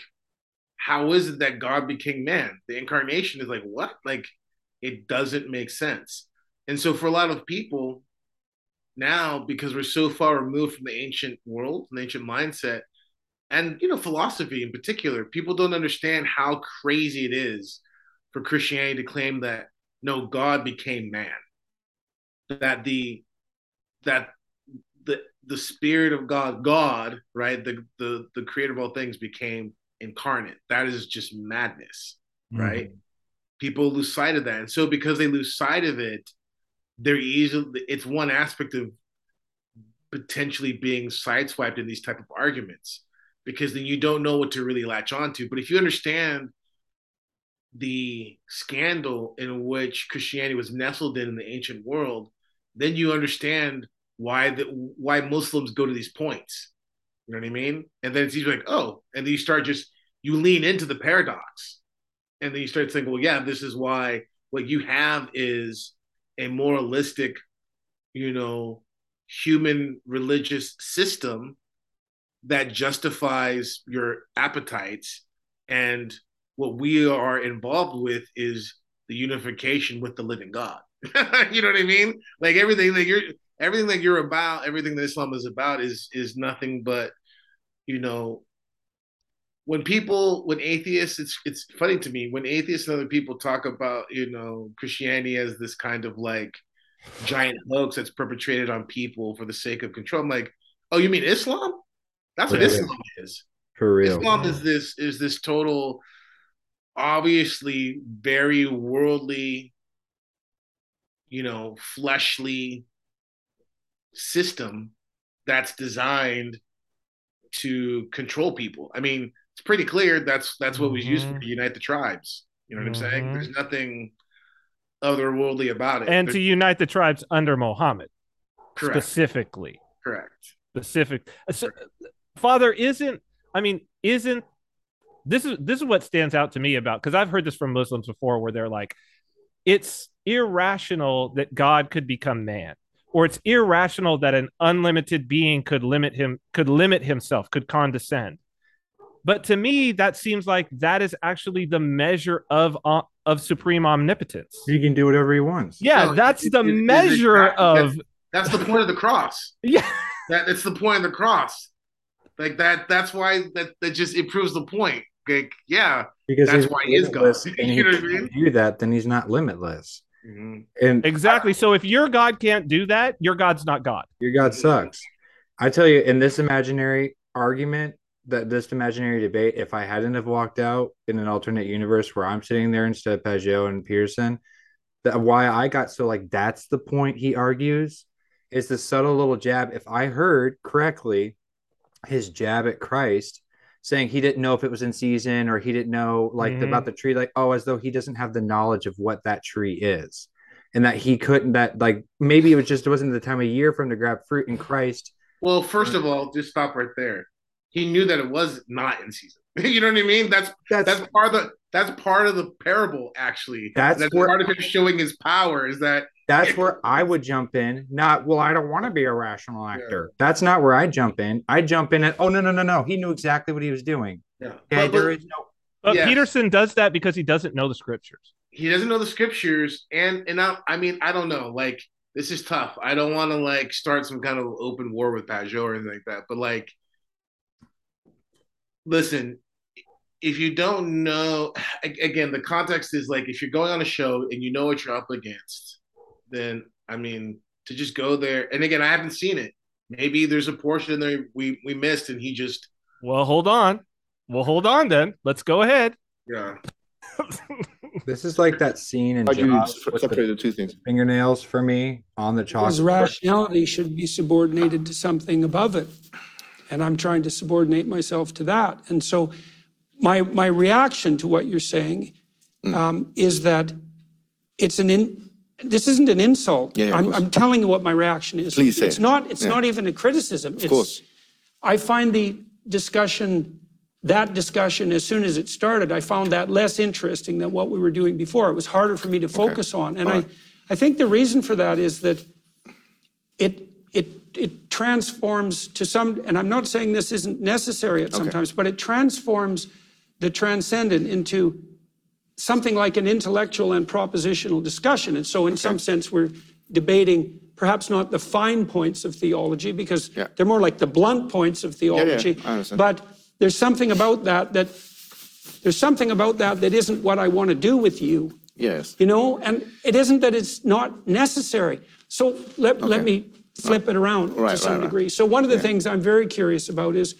how is it that God became man? The incarnation is like what? Like, it doesn't make sense. And so for a lot of people now, because we're so far removed from the ancient world, the ancient mindset, and you know philosophy in particular people don't understand how crazy it is for christianity to claim that no god became man. That the that the the spirit of god god right the the the creator of all things became incarnate. That is just madness mm. right? People lose sight of that. And so because they lose sight of it they're easily it's one aspect of potentially being sideswiped in these type of arguments because then you don't know what to really latch onto. But if you understand the scandal in which Christianity was nestled in in the ancient world, then you understand why the why Muslims go to these points. You know what I mean? And then it's easy like, oh, and then you start just you lean into the paradox, and then you start thinking, well, yeah, this is why what you have is a moralistic, you know, human religious system that justifies your appetites. And what we are involved with is the unification with the living god. You know what i mean? Like everything that you're everything that you're about everything that islam is about is is nothing but you know when people when atheists it's it's funny to me when atheists and other people talk about you know christianity as this kind of like giant hoax that's perpetrated on people for the sake of control i'm like oh you mean islam that's what. Islam is. For real. Islam is this is this total, obviously very worldly, you know, fleshly system that's designed to control people. I mean, it's pretty clear that's that's what was used for Mhm. to unite the tribes. You know what I'm saying? There's nothing otherworldly about it. and to unite the tribes under Muhammad correct, specifically correct. specific so, father isn't i mean isn't this is this is what stands out to me about because i've heard this from muslims before where they're like it's irrational that god could become man or it's irrational that an unlimited being could limit him could limit himself could condescend but to me that seems like that is actually the measure of uh, of supreme omnipotence He can do whatever he wants. yeah No, that's it- the it- it is measure exactly- of That's the point of the cross. yeah That it's the point of the cross. Like that. That's why that that just it proves the point. Like yeah. Because That's why he is God. and he You know what I can't mean? do that, then he's not limitless. Mhm. And exactly so if your god can't do that your god's not god your God sucks. I tell you, in this imaginary argument, that this imaginary debate, if I hadn't have walked out in an alternate universe where I'm sitting there instead of Pageau and Peterson, that why I got so like that's the point he argues is the subtle little jab. If I heard correctly, his jab at Christ saying he didn't know if it was in season or he didn't know like Mhm. about the tree, like oh, as though he doesn't have the knowledge of what that tree is. And that he couldn't that like maybe it was just it wasn't the time of year for him to grab fruit in Christ. Well, first of all, just stop right there. He knew that it was not in season. you know what I mean? That's That's that's part of the that's part of the parable. Actually, That's that's where- part of him showing his power. Is that that's where I would jump in. Not well, I don't want to be a rational actor. That's not where I jump in. I jump in at oh no no no no. He knew exactly what he was doing. yeah? Okay, But- but- there is no But Yes. Peterson does that because he doesn't know the scriptures. he doesn't know the scriptures and and I, I mean i don't know like this is tough i don't want to like start some kind of open war with Pageau or anything like that but like listen if you don't know again the context is like if you're going on a show and you know what you're up against then i mean to just go there and again i haven't seen it maybe there's a portion there we we missed, and he just Well, hold on. Well, hold on then. Let's go ahead. yeah. This is like that scene in How'd Jaws with the the two things? fingernails for me on the Because chalkboard. rationality should be subordinated to something above it. And I'm trying to subordinate myself to that. And so my, my reaction to what you're saying Mm. um, is that it's an in, this isn't an insult. Yeah, yeah, of I'm, course. I'm telling you what my reaction is. Please say It's it. not, it's not even a criticism. Of course. I find the discussion, that discussion, as soon as it started, I found that less interesting than what we were doing before. It was harder for me to focus on. And I, I think the reason for that is that it, it, it transforms to some, and I'm not saying this isn't necessary at sometimes, but it transforms the transcendent into something like an intellectual and propositional discussion. And so in some sense, we're debating perhaps not the fine points of theology because Yeah. they're more like the blunt points of theology. I understand. But there's something about that that there's something about that that isn't what I want to do with you Yes. you know and it isn't that it's not necessary so let, let me flip it around Right, to some right, degree so one of the things i'm very curious about is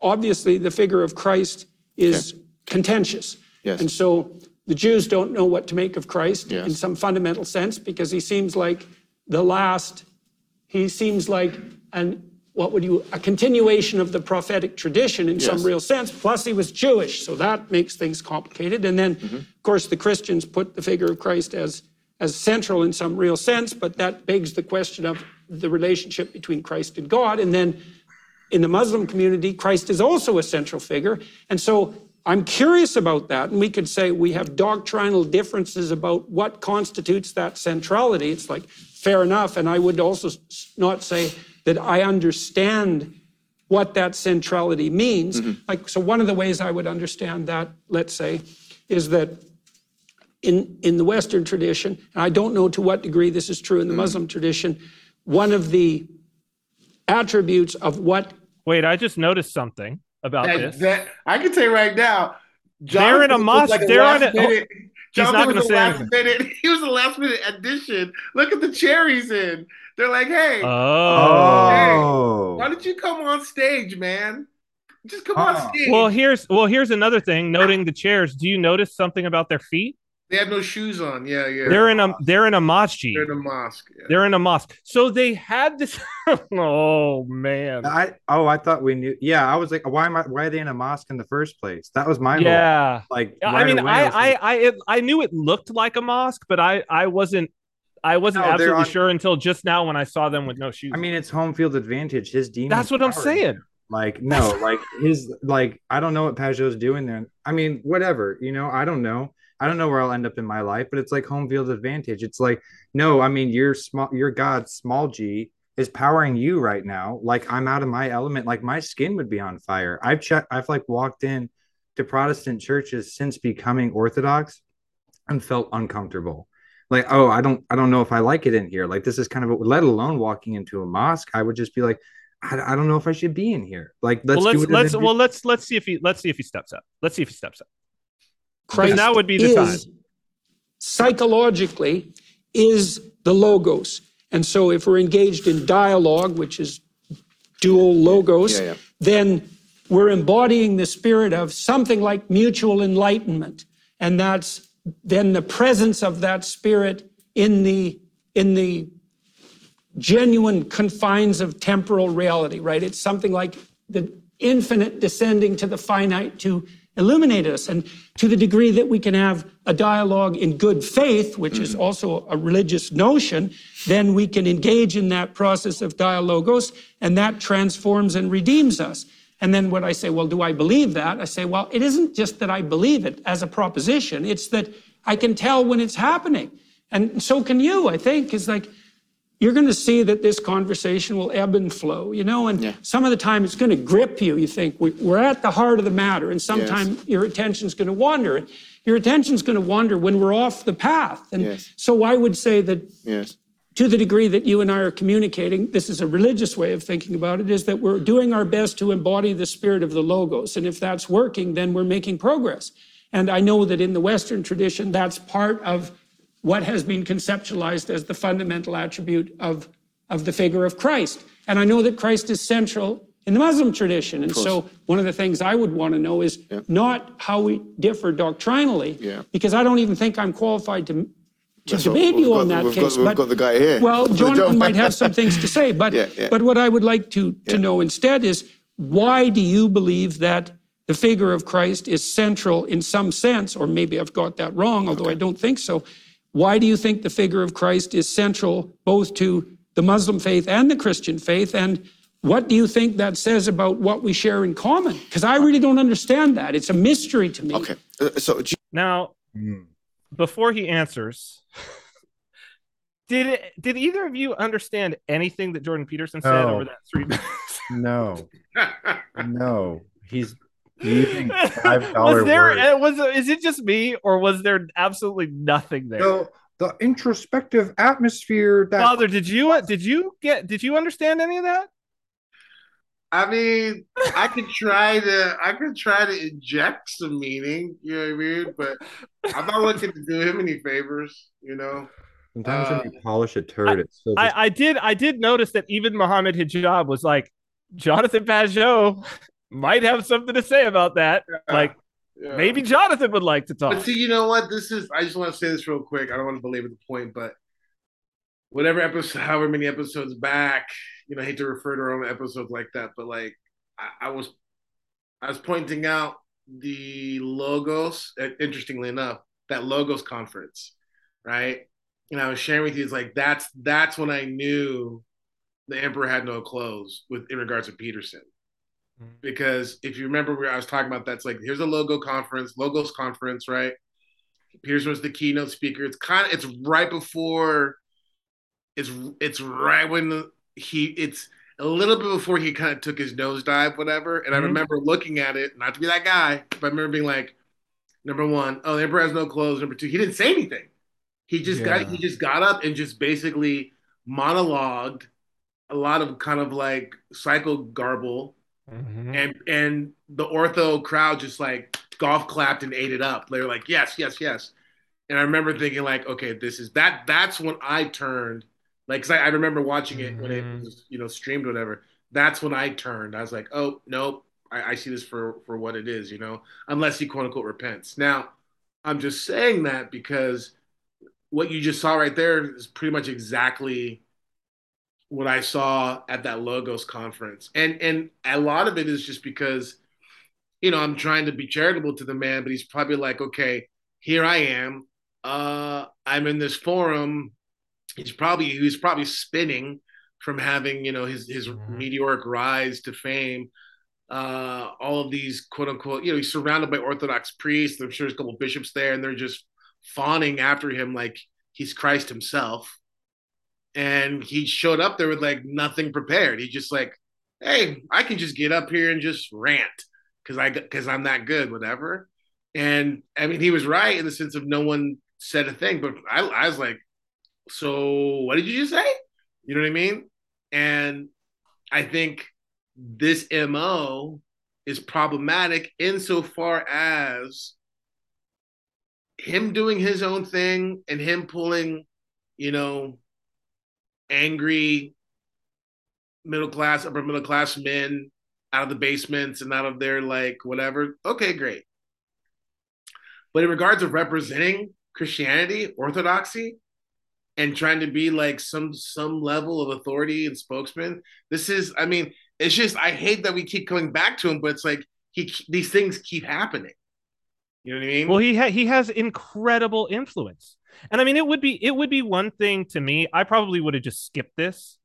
obviously the figure of christ is contentious Yes. and so the jews don't know what to make of christ Yes. in some fundamental sense because he seems like the last he seems like an what would you a continuation of the prophetic tradition in some Yes. real sense plus he was jewish so that makes things complicated and then Mm-hmm. of course the christians put the figure of christ as as central in some real sense but that begs the question of the relationship between christ and god. And then in the muslim community christ is also a central figure. And so i'm curious about that. And we could say we have doctrinal differences about what constitutes that centrality. It's like fair enough. And i would also not say that i understand what that centrality means. Mm-hmm. Like, so one of the ways I would understand that, let's say, is that in, in the Western tradition, and I don't know to what degree this is true in the mm-hmm. Muslim tradition, one of the attributes of what Wait, I just noticed something about That, this. that- I can tell you right now. They're in a was mosque, Like they're on last a- minute- oh, Jonathan not was gonna the say last anything. minute. He was the last minute addition. Look at the cherries in. They're like, hey, Oh. oh. why Oh, don't you come on stage, man? Just come on Uh-uh. stage. Well, here's well, here's another thing. Noting the chairs, do you notice something about their feet? They have no shoes on. Yeah, yeah. They're in a they're in a masjid. They're in a mosque. Yeah. They're in a mosque. So they had this. oh man. I oh I thought we knew. Yeah, I was like, why am I? Why are they in a mosque in the first place? That was my whole- Yeah. like. I mean, away, I was I I it, I knew it looked like a mosque, but I I wasn't I wasn't No, absolutely on- sure until just now when I saw them with no shoes. I mean, it's home field advantage. His demon. that's what I'm saying. Like no, like his like I don't know what Pageau's doing there. I mean, whatever, you know, I don't know. I don't know where I'll end up in my life, but it's like home field advantage. It's like, no, I mean, your small your God, small G, is powering you right now. Like I'm out of my element. Like my skin would be on fire. I've checked, I've like walked in to Protestant churches since becoming Orthodox and felt uncomfortable. Like, oh, I don't, I don't know if I like it in here. Like, this is kind of, a, let alone walking into a mosque. I would just be like, I, I don't know if I should be in here. Like, let's well, let's let's well let's let's see if he let's see if he steps up. Let's see if he steps up. Christ now would be the is, psychologically is the logos. And so if we're engaged in dialogue, which is dual logos, Yeah, yeah. then we're embodying the spirit of something like mutual enlightenment. And that's then the presence of that spirit in the in the genuine confines of temporal reality, right? It's something like the infinite descending to the finite to illuminate us. And to the degree that we can have a dialogue in good faith, which is also a religious notion, then we can engage in that process of dialogos, and that transforms and redeems us. And then when I say, well, do I believe that? I say, well, it isn't just that I believe it as a proposition, it's that I can tell when it's happening. And so can you, I think. It's like, you're going to see that this conversation will ebb and flow, you know, and Yeah. some of the time it's going to grip you. You think we- we're at the heart of the matter, and sometimes your attention's going to wander. Your attention's going to wander when we're off the path. And Yes. so I would say that Yes. to the degree that you and I are communicating, this is a religious way of thinking about it, is that we're doing our best to embody the spirit of the logos. And if that's working, then we're making progress. And I know that in the Western tradition, that's part of what has been conceptualized as the fundamental attribute of of the figure of Christ. And I know that Christ is central in the Muslim tradition. And so one of the things I would want to know is Yeah. not how we differ doctrinally, Yeah. because I don't even think I'm qualified to, to debate you got- on that we've case. Got, but got the guy here. well, Jonathan might have some things to say, but Yeah, but what I would like to to know instead is why do you believe that the figure of Christ is central in some sense, or maybe I've got that wrong, although I don't think so. Why do you think the figure of Christ is central both to the Muslim faith and the Christian faith? And what do you think that says about what we share in common? Because I really don't understand that. It's a mystery to me. Okay. Uh, so, do Now, Hmm. before he answers, did it, did either of you understand anything that Jordan Peterson said No. over that three minutes? No, no. He's using five dollar was there words. uh, was is it just me or was there absolutely nothing there? The, the introspective atmosphere that Father, did you did you get did you understand any of that? I mean, I could try to I could try to inject some meaning, you know what I mean? But I'm not looking to do him any favors, you know. sometimes uh, when you polish a turd, it's still just, I, I did I did notice that even Mohammed Hijab was like Jonathan Pageau might have something to say about that. Like Yeah. maybe Jonathan would like to talk. But see, you know what? This is I just want to say this real quick. I don't want to belabor the point, but whatever episode, however many episodes back, you know, I hate to refer to our own episodes like that, but like I, I was I was pointing out the logos, uh, interestingly enough, that logos conference, right? And I was sharing with you, it's like that's that's when I knew the emperor had no clothes with in regards to Peterson. Because if you remember where I was talking about that's like here's a logo conference, logos conference, right? Peterson was the keynote speaker. It's kind of it's right before it's it's right when he it's a little bit before he kind of took his nosedive, whatever. And I Mhm. remember looking at it, not to be that guy, but I remember being like, number one, oh, the emperor has no clothes. Number two, he didn't say anything. He just got he just got up and just basically monologued a lot of kind of like psycho garble Mhm. and and the ortho crowd just like golf clapped and ate it up. They were like, yes, yes, yes. And I remember thinking like, okay, this is that. That's when I turned, like, 'cause I, I remember watching it when it Mhm. was you know streamed or whatever. That's when I turned. I was like, oh nope, I, I see this for for what it is, you know, unless he quote unquote repents. Now, I'm just saying that because what you just saw right there is pretty much exactly what I saw at that Logos conference. And and a lot of it is just because, you know, I'm trying to be charitable to the man, but he's probably like, okay, here I am. Uh I'm in this forum. He's probably he's probably spinning from having, you know, his his Mhm. meteoric rise to fame. Uh all of these quote unquote, you know, he's surrounded by Orthodox priests. I'm sure there's a couple bishops there, and they're just fawning after him like he's Christ himself and he showed up there with like nothing prepared. He just like, hey, I can just get up here and just rant because I because I'm that good, whatever. And I mean, he was right in the sense of no one said a thing, but I, I was like, so what did you just say? You know what I mean? And I think this mo is problematic insofar as him doing his own thing and him pulling, you know, angry middle class, upper middle class men out of the basements and out of their like whatever. Okay, great. But in regards of representing Christianity, orthodoxy, and trying to be like some some level of authority and spokesman, this is, I mean, it's just I hate that we keep coming back to him, but it's like he these things keep happening. You know what I mean? Well, he ha- he has incredible influence, and I mean, it would be it would be one thing to me. I probably would have just skipped this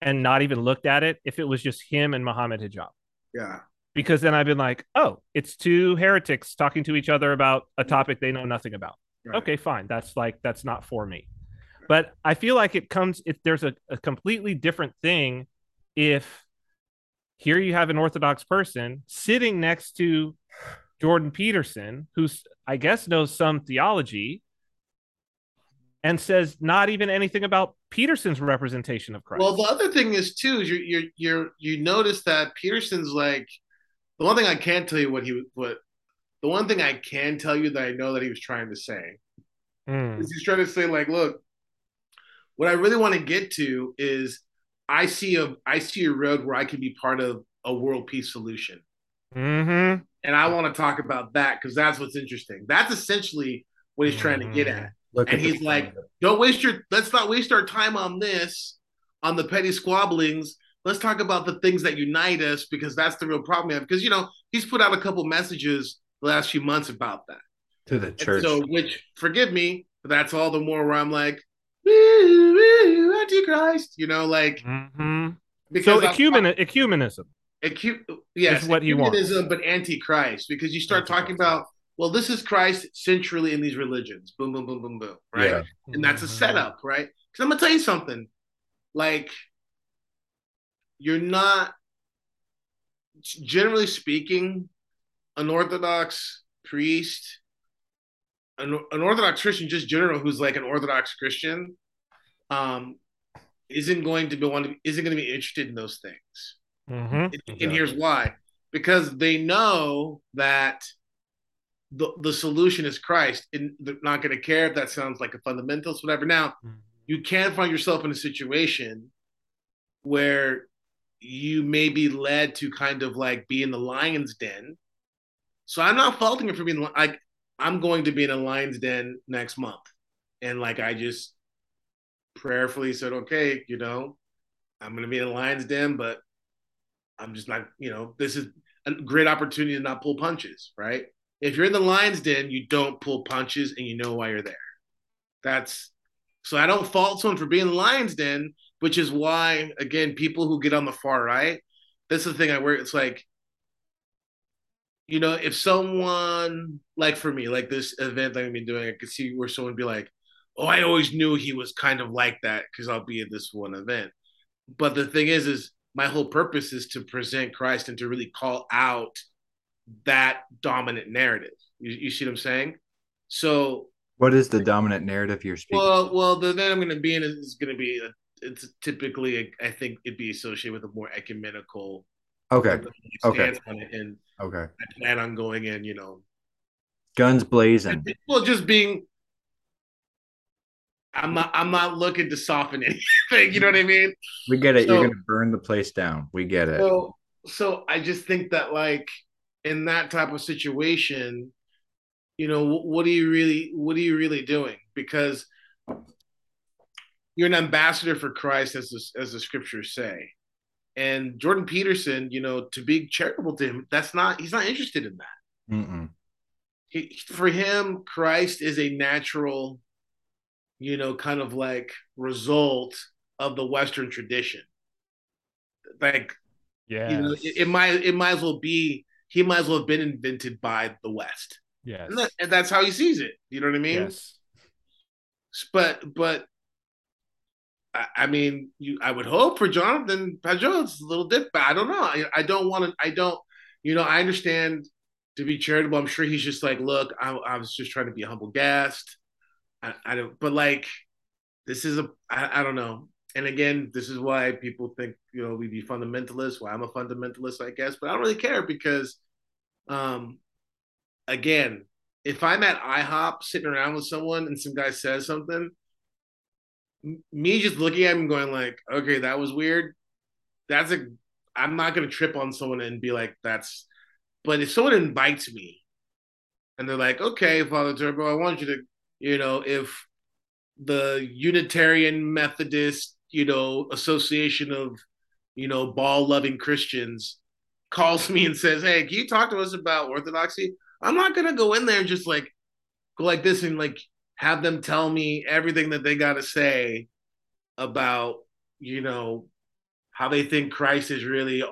and not even looked at it if it was just him and Mohammed Hijab, yeah. because then I've been like, oh, it's two heretics talking to each other about a mm-hmm. topic they know nothing about. Right. Okay, fine. That's like that's not for me. But I feel like it comes if there's a, a completely different thing if here you have an Orthodox person sitting next to Jordan Peterson, who's I guess knows some theology, and says not even anything about Peterson's representation of Christ. Well, the other thing is too is you you you you notice that Peterson's like the one thing I can't tell you what he what the one thing I can tell you that I know that he was trying to say Mm. is he's trying to say like, look, what I really want to get to is I see a I see a road where I can be part of a world peace solution. Mm-hmm. And I want to talk about that because that's what's interesting. That's essentially what he's trying to get at. Look And he's like, don't waste your let's not waste our time on this, on the petty squabblings. Let's talk about the things that unite us because that's the real problem we have. Because you know, he's put out a couple messages the last few months about that. to the And church. so, which forgive me, but that's all the more where I'm like, woo, woo, Antichrist, you know, like Mm-hmm. because So I'm- ecumen- ecumenism. Ecu- yes, is what he wants. but anti-Christ, because you start talking about, well, this is Christ centrally in these religions, boom, boom, boom, boom, boom, right? Yeah. And that's a Mhm. setup, right? Because I'm gonna tell you something, like, you're not, generally speaking, an Orthodox priest, an, an Orthodox Christian, just general, who's like an Orthodox Christian, um, isn't going to be one, isn't going to be interested in those things. Mhm. And- And here's why because they know that the, the solution is Christ, and they're not going to care if that sounds like a fundamentalist, whatever. Now, mm-hmm. you can find yourself in a situation where you may be led to kind of like be in the lion's den. So I'm not faulting her for being like, I'm going to be in a lion's den next month. And like, I just prayerfully said, okay, you know, I'm going to be in a lion's den, but I'm just not, you know, this is a great opportunity to not pull punches, right? If you're in the lion's den, you don't pull punches and you know why you're there. That's so I don't fault someone for being in the lion's den, which is why, again, people who get on the far right, this is the thing I work. It's like, you know, if someone like for me, like this event that I've been doing, I could see where someone would be like, "Oh, I always knew he was kind of like that because I'll be at this one event." But the thing is, is my whole purpose is to present Christ and to really call out that dominant narrative. You, you see what I'm saying? So what is the dominant narrative you're speaking? well, well, the event I'm going to be in is going to be a, it's typically I think it'd be associated with a more ecumenical okay. Okay. on it, and Okay. I plan on going in. You know, Guns blazing. well, just being. I'm not. I'm not looking to soften anything. You know what I mean? We get it. So- You're gonna burn the place down. We get it. So, so I just think that like in that type of situation, you know, what are you really, what are you really doing? Because you're an ambassador for Christ, as the, as the scriptures say. And Jordan Peterson, you know, to be charitable to him, that's not. He's not interested in that. Mm-mm. He, for him, Christ is a natural, you know, kind of like result of the Western tradition. Like Yeah. you know, it, it might it might as well be he might as well have been invented by the West, yes. and, that, and that's how he sees it. You know what I mean? yes. But but I, I mean, you I would hope for Jonathan Pageau it's a little different. But I don't know. I, I don't want to. I don't. You know, I understand to be charitable. I'm sure he's just like, look, I, I was just trying to be a humble guest. I, I don't. But like, this is a. I, I don't know. And again, this is why people think you know we be fundamentalists. Why I'm a fundamentalist, I guess. But I don't really care because, um, again, if I'm at IHOP sitting around with someone and some guy says something, m- me just looking at him going like, okay, that was weird. That's a. I'm not gonna trip on someone and be like, that's. But if someone invites me, and they're like, okay, Father Turbo, I want you to, you know, if the Unitarian Methodist, you know, Association of, you know, ball loving Christians calls me and says, Hey, can you talk to us about orthodoxy? I'm not gonna go in there and just like go like this and like have them tell me everything that they gotta say about, you know, how they think Christ is really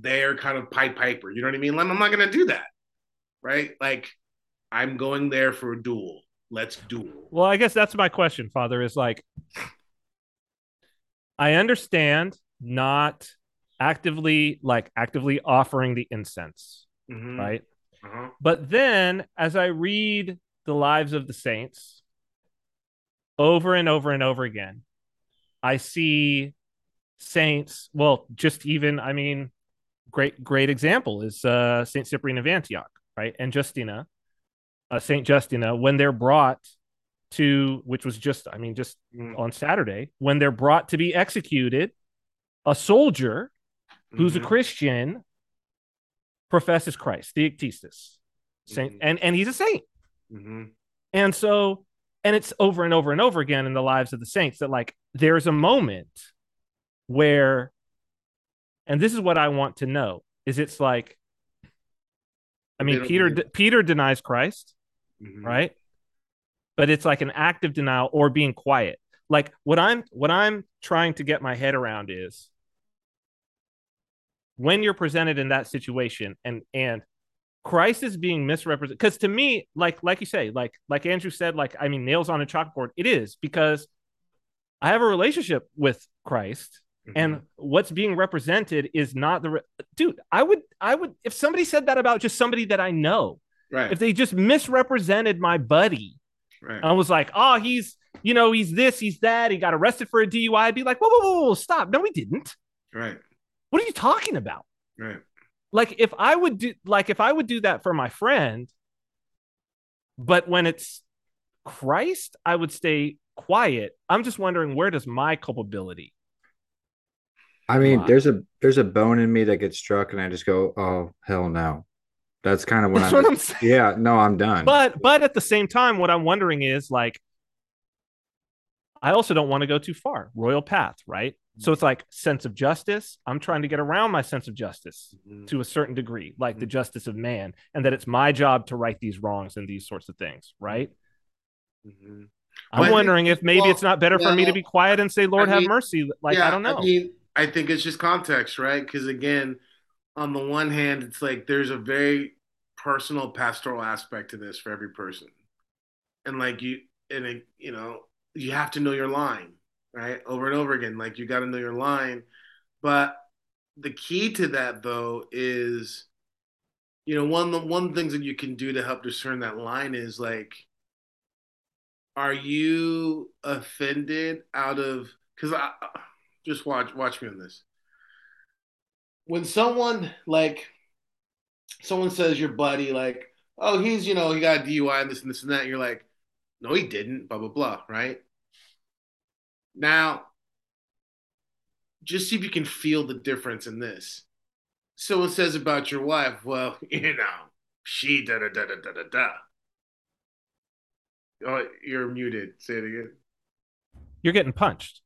their kind of pipe piper. You know what I mean? I'm not gonna do that. Right? Like I'm going there for a duel. Let's duel. Well, I guess that's my question, Father. Is like, I understand not actively like actively offering the incense, Mhm. right? Uh-huh. But then as I read the lives of the saints over and over and over again, I see saints, well, just even, I mean, great, great example is uh, Saint Cyprian of Antioch, right? And Justina, uh, Saint Justina, when they're brought to which was just I mean just Mm. on Saturday when they're brought to be executed, a soldier who's a Mhm. Christian professes Christ, Theoctistus. Saint, Mhm. and and he's a saint. Mhm. And so, and it's over and over and over again in the lives of the saints that like there's a moment where, and this is what I want to know is it's like, I mean, Peter Peter denies Christ, Mhm. right? But it's like an active denial or being quiet. Like what I'm what I'm trying to get my head around is when you're presented in that situation and and Christ is being misrepresented because to me, like like you say, like like Andrew said, like I mean, nails on a chalkboard. It is because I have a relationship with Christ, Mhm. and what's being represented is not the re- dude. I would I would if somebody said that about just somebody that I know, right, if they just misrepresented my buddy, right, I was like, oh, he's you know he's this, he's that, he got arrested for a DUI. I'd be like, whoa, whoa, whoa, whoa stop! No, he didn't. right, What are you talking about? right. like if i would do like if i would do that for my friend but when it's christ i would stay quiet i'm just wondering where does my culpability I mean, Wow. there's a there's a bone in me that gets struck, and I just go, "Oh hell no." That's kind of when that's I'm. what i'm saying yeah, no, I'm done. but but at the same time what i'm wondering is like i also don't want to go too far royal path right so it's like sense of justice i'm trying to get around my sense of justice Mhm. to a certain degree like the justice of man and that it's my job to right these wrongs and these sorts of things right Mhm. I'm Well, wondering if maybe well, it's not better for me to be quiet and say, "Lord, I have mercy." Like yeah, I don't know. I mean, I think it's just context, right? Because again, on the one hand, it's like there's a very personal pastoral aspect to this for every person, and like you, and it, you know, you have to know your line, right? Over and over again, like you got to know your line. But the key to that, though, is, you know, one the one things that you can do to help discern that line is like are you offended out of because I just watch watch me on this. When someone like someone says your buddy like, oh, he's you know he got a DUI and this and this and that, you're like, no, he didn't, blah blah blah, right? Now, just see if you can feel the difference in this. Someone says about your wife, well, you know, she da da da da da da da. Oh, you're muted. Say it again. You're getting punched.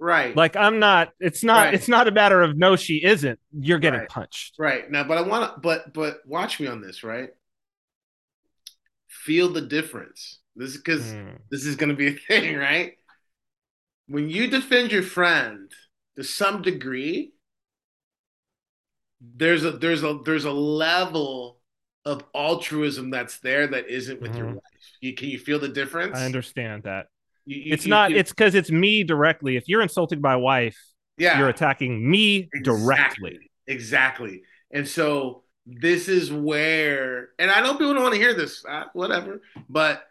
Right. Like I'm not. It's not. Right. It's not a matter of no, she isn't. You're getting Right. punched. right. Now, but I want to, but, but watch me on this, right? Feel the difference. This is because Mm. this is going to be a thing, right? When you defend your friend to some degree, there's a, there's a, there's a level of altruism that's there that isn't with your Mhm. wife. You, can you feel the difference? I understand that. You- you- It's you not. It's because it's me directly. If you're insulting my wife, yeah. you're attacking me directly. Exactly. And so this is where, and I know people don't want to hear this, uh, whatever, but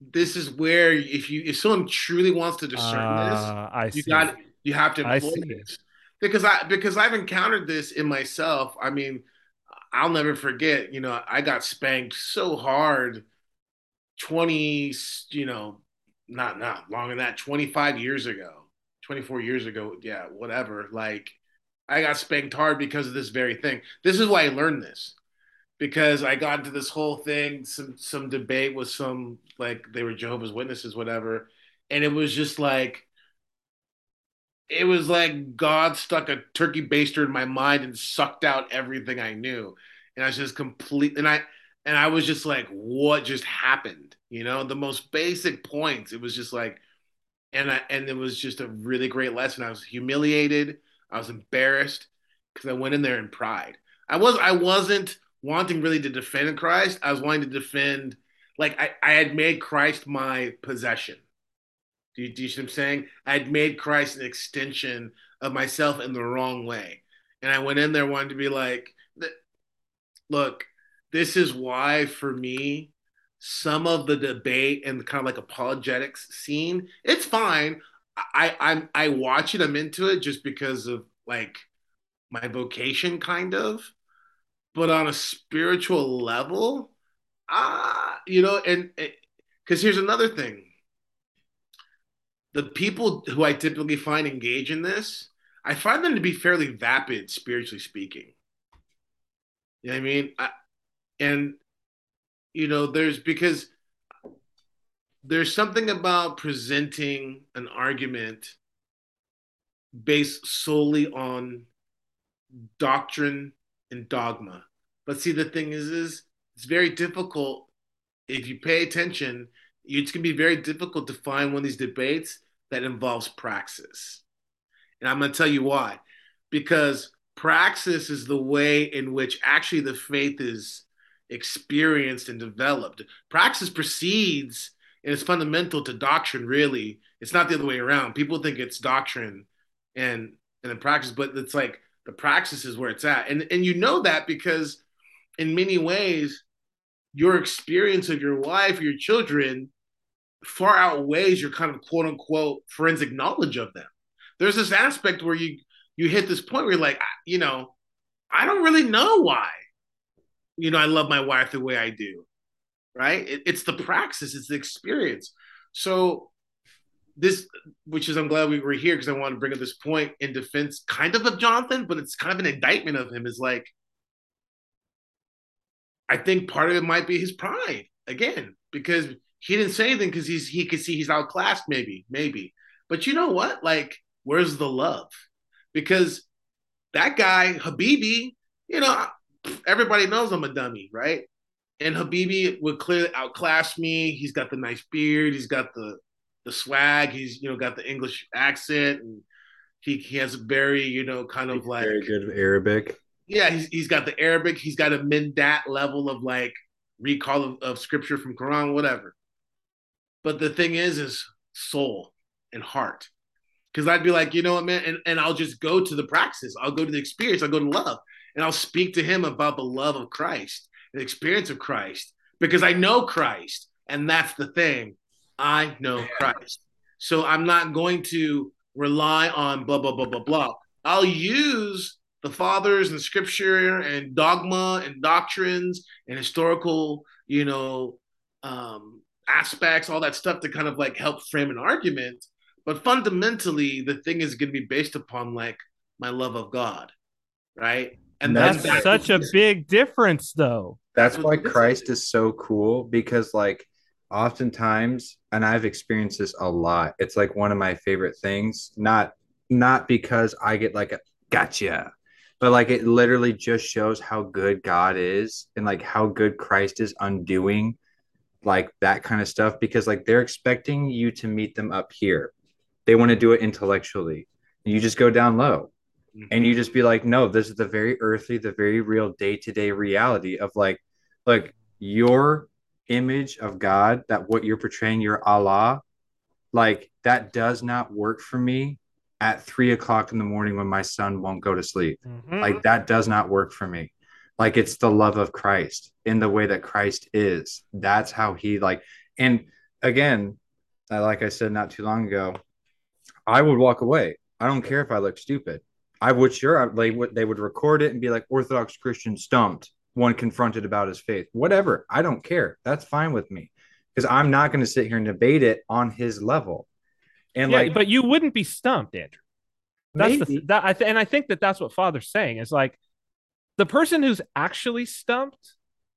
this is where if you if someone truly wants to discern Uh, I this, you see. got you have to I employ this because I because I've encountered this in myself. I mean, I'll never forget. You know, I got spanked so hard, twenty, you know, not not longer than that, twenty five years ago, twenty four years ago, yeah, whatever. Like, I got spanked hard because of this very thing. This is why I learned this because I got into this whole thing, some some debate with some like they were Jehovah's Witnesses, whatever, and it was just like it was like God stuck a turkey baster in my mind and sucked out everything I knew, and I was just complete and I and I was just like, what just happened? You know, the most basic points. It was just like, and I and it was just a really great lesson. I was humiliated. I was embarrassed because I went in there in pride. I was I wasn't wanting really to defend Christ. I was wanting to defend like I, I had made Christ my possession. Do you, do you see what I'm saying? I had made Christ an extension of myself in the wrong way. And I went in there wanting to be like, look, this is why for me, some of the debate and kind of like apologetics scene, it's fine. I I'm I watch it, I'm into it just because of like my vocation kind of. But on a spiritual level, ah, you know, and because here's another thing the people who I typically find engage in this, I find them to be fairly vapid, spiritually speaking. You know what I mean? I, and you know, there's because there's something about presenting an argument based solely on doctrine and dogma. But see, the thing is, is it's very difficult if you pay attention. It's going to be very difficult to find one of these debates that involves praxis. And I'm going to tell you why. Because praxis is the way in which actually the faith is experienced and developed. Praxis precedes and it's fundamental to doctrine, really. It's not the other way around. People think it's doctrine and and the practice, but it's like the praxis is where it's at. And and you know that because in many ways, your experience of your wife, your children, far outweighs your kind of quote unquote forensic knowledge of them. There's this aspect where you you hit this point where you're like, you know, I don't really know why. You know, I love my wife the way I do. Right? It, it's the praxis, it's the experience. So this, which is I'm glad we were here because I want to bring up this point in defense, kind of of Jonathan, but it's kind of an indictment of him. Is like, I think part of it might be his pride again because he didn't say anything because he's he could see he's outclassed, maybe, maybe. But you know what? Like, where's the love? Because that guy Habibi, you know, everybody knows I'm a dummy, right? And Habibi would clearly outclass me. He's got the nice beard. He's got the the swag. He's you know got the English accent, and he he has a very you know kind of like very good Arabic. Yeah, he's he's got the Arabic. He's got a mindat level of like recall of, of scripture from Quran, whatever. But the thing is, is soul and heart. Because I'd be like, you know what, man, and, and I'll just go to the praxis. I'll go to the experience. I'll go to love, and I'll speak to him about the love of Christ, the experience of Christ, because I know Christ, and that's the thing. I know Christ. So I'm not going to rely on blah, blah, blah, blah, blah. I'll use the fathers and scripture and dogma and doctrines and historical, you know, um, aspects, all that stuff to kind of like help frame an argument. But fundamentally, the thing is going to be based upon like my love of God, right? And that's, that's such a big difference, though. That's why Christ is so cool because, like, oftentimes and i've experienced this a lot it's like one of my favorite things not not because i get like a gotcha but like it literally just shows how good god is and like how good christ is undoing like that kind of stuff because like they're expecting you to meet them up here. They want to do it intellectually. You just go down low mm-hmm. and you just be like no this is the very earthly the very real day-to-day reality of like like your image of God, that what you're portraying, your Allah, like that does not work for me at three o'clock in the morning when my son won't go to sleep. Mm-hmm. Like that does not work for me. Like it's the love of Christ in the way that Christ is. That's how he like, and again, like I said not too long ago, I would walk away. I don't care if I look stupid. I would sure they would they would record it and be like Orthodox Christian stumped one confronted about his faith. Whatever. I don't care. That's fine with me because I'm not going to sit here and debate it on his level. And yeah, like, but you wouldn't be stumped, Andrew. That's maybe. the that I th- and I think that that's what Father's saying is like the person who's actually stumped,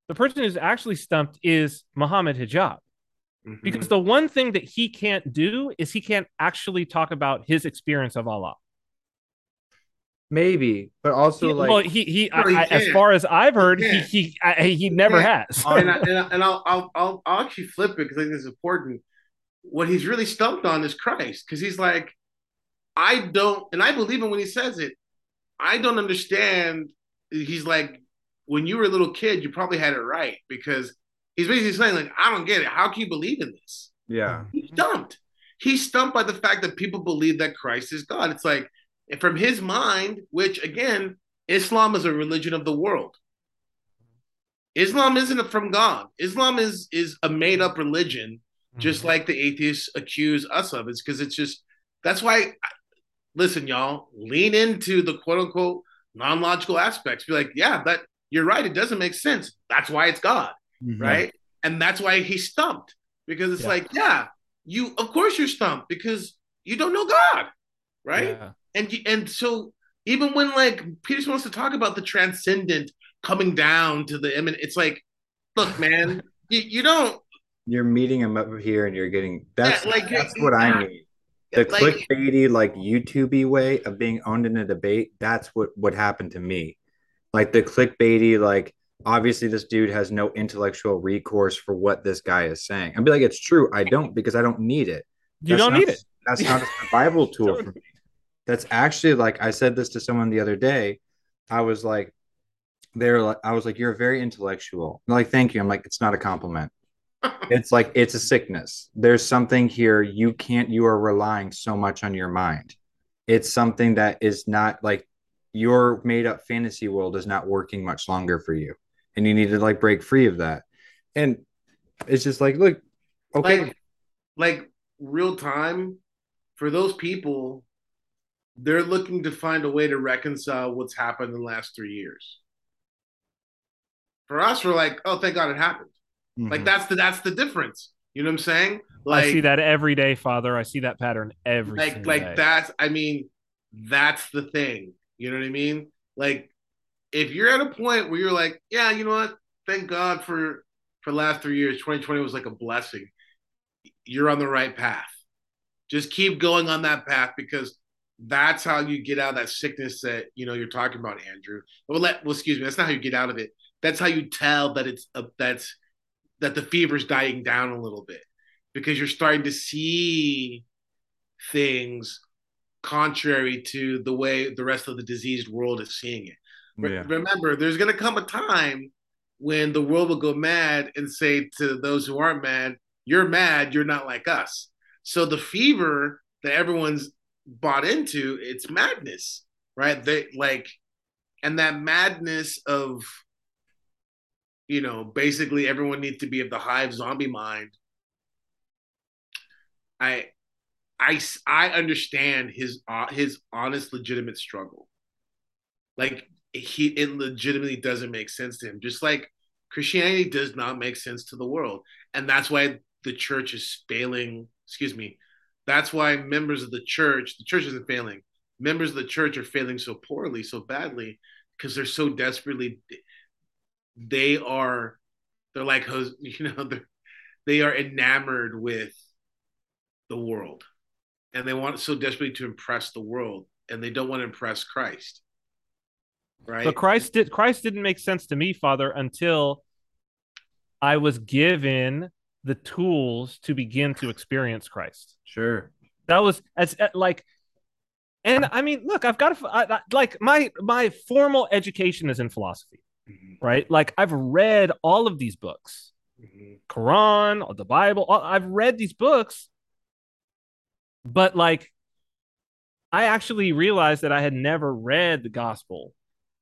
the person who's actually stumped is Mohammed Hijab. Mm-hmm. Because the one thing that he can't do is he can't actually talk about his experience of Allah. Maybe, but also he, like well, he he, I, he as far as I've heard, he he he, I, he never has. Oh, and, I, and, I, and I'll, I'll I'll I'll actually flip it because I think this is important. What he's really stumped on is Christ, because he's like, I don't, and I believe him when he says it. I don't understand. He's like, when you were a little kid, you probably had it right because he's basically saying like, I don't get it. How can you believe in this? Yeah, he's stumped. He's stumped by the fact that people believe that Christ is God. It's like and from his mind, which again, Islam is a religion of the world. Islam isn't from God. Islam is is a made up religion, just mm-hmm. like the atheists accuse us of. It's because it's just that's why. Listen, y'all, lean into the quote unquote non logical aspects. Be like, yeah, that you're right. It doesn't make sense. That's why it's God, mm-hmm. right? And that's why he's stumped because it's yeah. like, yeah, you of course you're stumped because you don't know God, right? Yeah. And and so even when like Peterson wants to talk about the transcendent coming down to the imminent, it's like, look, man, you, you don't You're meeting him up here, and you're getting that's Yeah, like, that's what I need. The like- clickbaity, like YouTubey way of being owned in a debate. That's what what happened to me. Like the clickbaity, like obviously this dude has no intellectual recourse for what this guy is saying. I'd be like, it's true. I don't because I don't need it. You That's don't not- need it. That's not a survival tool for me. That's actually like I said this to someone the other day. I was like, they're like, I was like, you're very intellectual. They're like, thank you. I'm like, it's not a compliment. It's like it's a sickness. There's something here you can't. You are relying so much on your mind. It's something that is not like your made up fantasy world is not working much longer for you, and you need to like break free of that. And it's just like, look, okay, like like real time for those people they're looking to find a way to reconcile what's happened in the last three years. For us we're like oh thank god it happened. Like Mhm. that's the that's the difference. You know what i'm saying? Like I see that every day, Father. I see that pattern every like like day. that's i mean that's the thing. You know what i mean? Like if you're at a point where you're like yeah you know what? Thank god for for the last three years. 2020 was like a blessing. You're on the right path. Just keep going on that path because that's how you get out of that sickness that you know you're talking about andrew well let well excuse me that's not how you get out of it that's how you tell that it's a, that's that the fever's dying down a little bit because you're starting to see things contrary to the way the rest of the diseased world is seeing it. Yeah. Remember, there's going to come a time when the world will go mad and say to those who aren't mad, You're mad, you're not like us. So the fever that everyone's bought into, it's madness, right? They like, and that madness of, you know, basically everyone needs to be of the hive zombie mind. I, I, I understand his uh, his honest, legitimate struggle. Like he, it legitimately doesn't make sense to him. Just like Christianity does not make sense to the world, and that's why the church is failing. Excuse me. That's why members of the church, the church isn't failing. Members of the church are failing so poorly, so badly, because they're so desperately. They are, they're like, you know, they are enamored with the world and they want so desperately to impress the world and they don't want to impress Christ. Right? But Christ did Christ didn't make sense to me, Father, until I was given the tools to begin to experience Christ. Sure. That was as uh, like, and I mean, look, I've got to I, I, like my my formal education is in philosophy, Mhm, right? Like I've read all of these books, mhm. Quran, the Bible. all- I've read these books, but like, I actually realized that I had never read the gospel,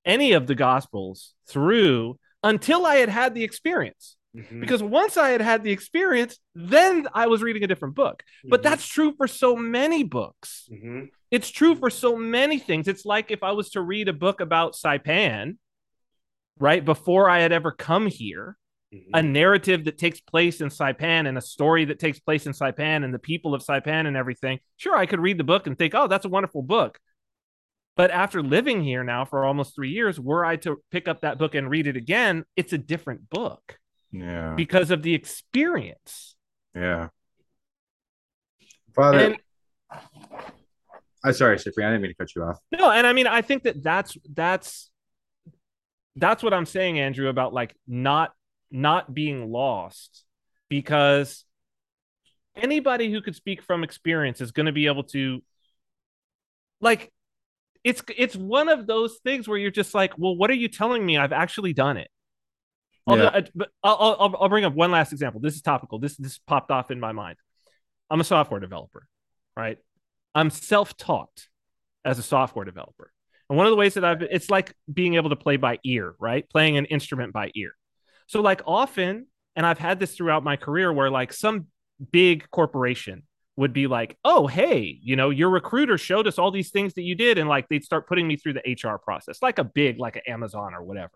any of the gospels through until I had had the experience. Mhm. Because once I had had the experience, then I was reading a different book. But Mhm. that's true for so many books. Mhm. It's true for so many things. It's like if I was to read a book about Saipan, right, before I had ever come here, Mhm. a narrative that takes place in Saipan and a story that takes place in Saipan and the people of Saipan and everything. Sure, I could read the book and think, oh, that's a wonderful book. But after living here now for almost three years, were I to pick up that book and read it again, it's a different book Yeah. because of the experience. Yeah. Father, And I'm sorry, Cyprian. I didn't mean to cut you off. no, and I mean, I think that that's that's that's what I'm saying, Andrew, about like not not being lost because anybody who could speak from experience is going to be able to like it's it's one of those things where you're just like, well, what are you telling me? I've actually done it. I'll, Yeah. I- but I'll, I'll I'll bring up one last example. This is topical. This this popped off in my mind. I'm a software developer, right? I'm self-taught as a software developer. And one of the ways that I've it's like being able to play by ear, right? Playing an instrument by ear. So like often, and I've had this throughout my career where like some big corporation would be like, "Oh, hey, you know, your recruiter showed us all these things that you did," and like they'd start putting me through the HR process, like a big, like an Amazon or whatever.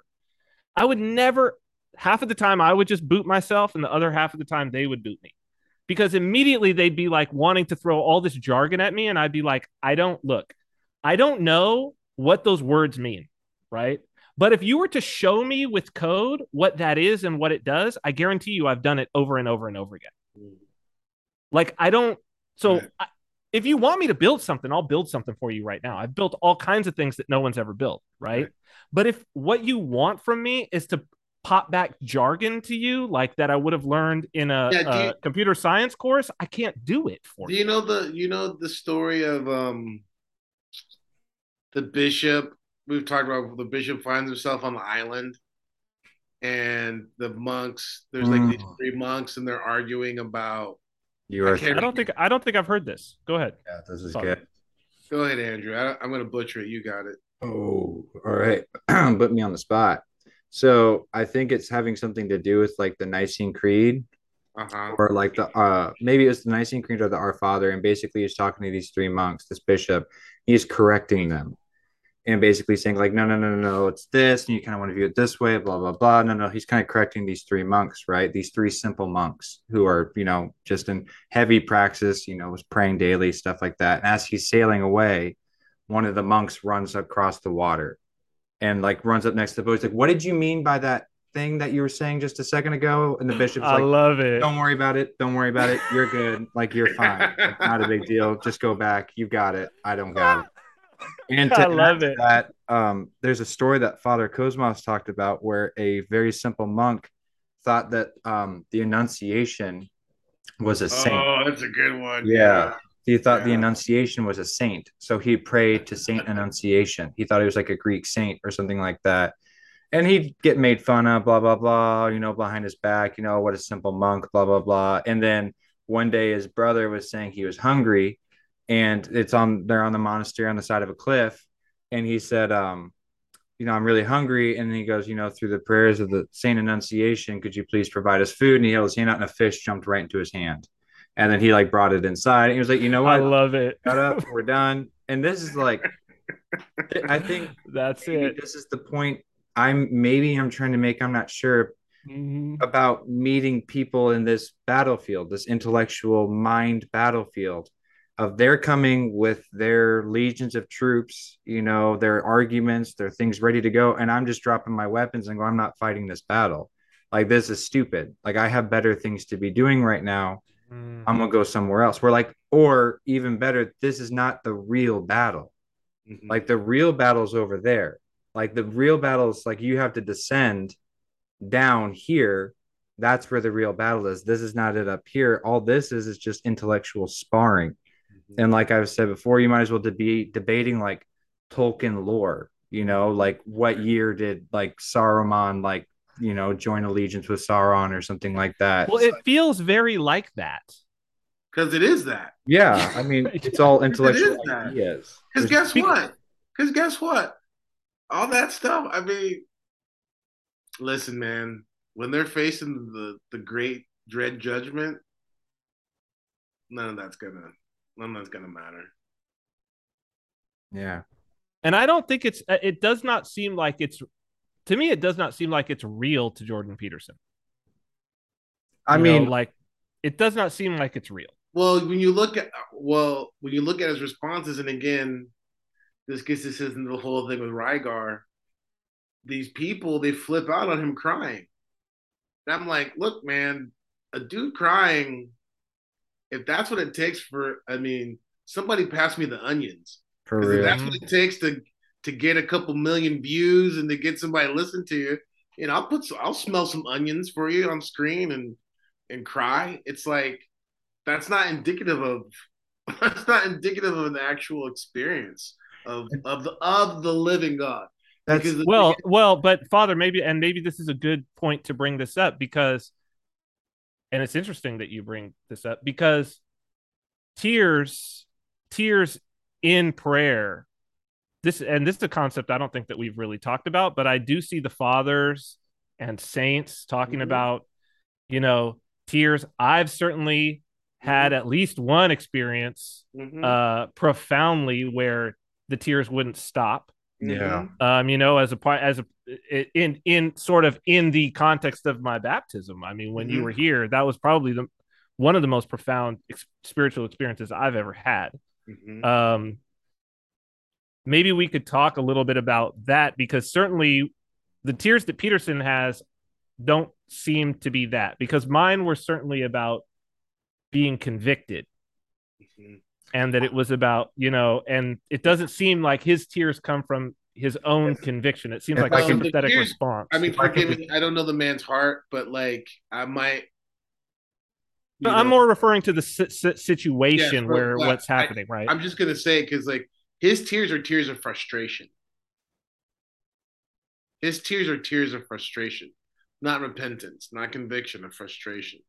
I would never. Half of the time, I would just boot myself, and the other half of the time, they would boot me. because immediately they'd be like wanting to throw all this jargon at me and I'd be like I don't look I don't know what those words mean right but if you were to show me with code what that is and what it does I guarantee you I've done it over and over and over again like I don't so Right. I, if you want me to build something I'll build something for you right now I've built all kinds of things that no one's ever built right, Right. but if what you want from me is to pop back jargon to you like that I would have learned in a, Yeah, a you- computer science course, I can't do it for Do you. you know the you know the story of um the bishop? We've talked about the bishop finds himself on the island, and the monks. There's like these Mm. three monks, and they're arguing about. You I are. can't- I don't think I don't think I've heard this. Go ahead. Yeah, this is Sorry. good. Go ahead, Andrew. I, I'm going to butcher it. You got it. Oh, all right. Put me on the spot. So I think it's having something to do with like the Nicene Creed Uh huh. or like the uh maybe it was the Nicene Creed or the Our Father, and basically he's talking to these three monks, this bishop, he's correcting them and basically saying like no no no no no it's this and you kind of want to view it this way blah blah blah. No no he's kind of correcting these three monks right? These three simple monks who are you know just in heavy praxis you know was praying daily stuff like that. And as he's sailing away one of the monks runs across the water and like runs up next to the boat he's like what did you mean by that thing that you were saying just a second ago and the bishop's I like love it. don't worry about it. Don't worry about it. You're good. Like you're fine. It's not a big deal. Just go back. You got it. I don't got it. And to I love it. That um, there's a story that Father Cosmos talked about where a very simple monk thought that um, the Annunciation was a saint. Oh, that's a good one. Yeah. He thought the Annunciation was a saint. So he prayed to Saint Annunciation. He thought he was like a Greek saint or something like that. And he'd get made fun of, blah, blah, blah, you know, behind his back, you know, what a simple monk, blah, blah, blah. And then one day his brother was saying he was hungry and it's on, they're on the monastery on the side of a cliff. And he said, um, you know, I'm really hungry. And he goes, you know, through the prayers of the Saint Annunciation, could you please provide us food? And he held his hand out and a fish jumped right into his hand. And then he like brought it inside. And he was like, you know what? I love it. Shut up. We're done. And this is like, I think That's maybe it. this is the point I'm maybe I'm trying to make. I'm not sure Mhm. about meeting people in this battlefield, this intellectual mind battlefield of they're coming with their legions of troops, you know, their arguments, their things ready to go. And I'm just dropping my weapons and go, I'm not fighting this battle. Like, this is stupid. Like, I have better things to be doing right now. Mm. I'm to go somewhere else. We're like, or even better, this is not the real battle. Mhm. Like, the real battle's over there. Like, the real battle's like you have to descend down here that's where the real battle is this is not it up here all this is is just intellectual sparring Mm-hmm. and like i've said before you might as well be debating like tolkien lore you know like what year did like saruman like you know join allegiance with sauron or something like that Well, it feels very like that. Because it is that. yeah i mean it's all intellectual is that. ideas Because There's- guess what? Because guess what? All that stuff. I mean, listen, man. When they're facing the the great dread judgment, none of that's gonna none of that's gonna matter. yeah And I don't think it's uh, it does not seem like it's to me it does not seem like it's real to Jordan Peterson. i You mean know, like it does not seem like it's real. Well, when you look at well, when you look at his responses, and again, this gets us into the whole thing with Rygar. These people they flip out on him crying. And I'm like, look, man, a dude crying. If that's what it takes for, I mean, somebody pass me the onions. for 'Cause if real that's what it takes to to get a couple million views and to get somebody to listen to you, you know, I'll put some, I'll smell some onions for you on screen and and cry. It's like that's not indicative of that's not indicative of an actual experience of of the of the living God. that's Because Well, thing well, but Father, maybe and maybe this is a good point to bring this up because and it's interesting that you bring this up because tears tears in prayer this and this is a concept I don't think that we've really talked about, but I do see the fathers and saints talking Mhm. about, you know, tears. I've certainly had Mhm. at least one experience Mhm, uh profoundly where the tears wouldn't stop yeah mhm. um you know as a part as a in in sort of in the context of my baptism i mean when you Mhm. were here that was probably the one of the most profound ex- spiritual experiences I've ever had. Mhm. Um, maybe we could talk a little bit about that because certainly the tears that Peterson has don't seem to be that because mine were certainly about being convicted Mhm. and that it was about you know and it doesn't seem like his tears come from his own conviction it seems like I a can- sympathetic Here's- response I mean, I forgive me. I don't know the man's heart, but like, I might. But you i'm more referring to the si- si- situation Yeah, where but what's I- happening right I'm just gonna say because like his tears are tears of frustration. His tears are tears of frustration, not repentance, not conviction, of frustration.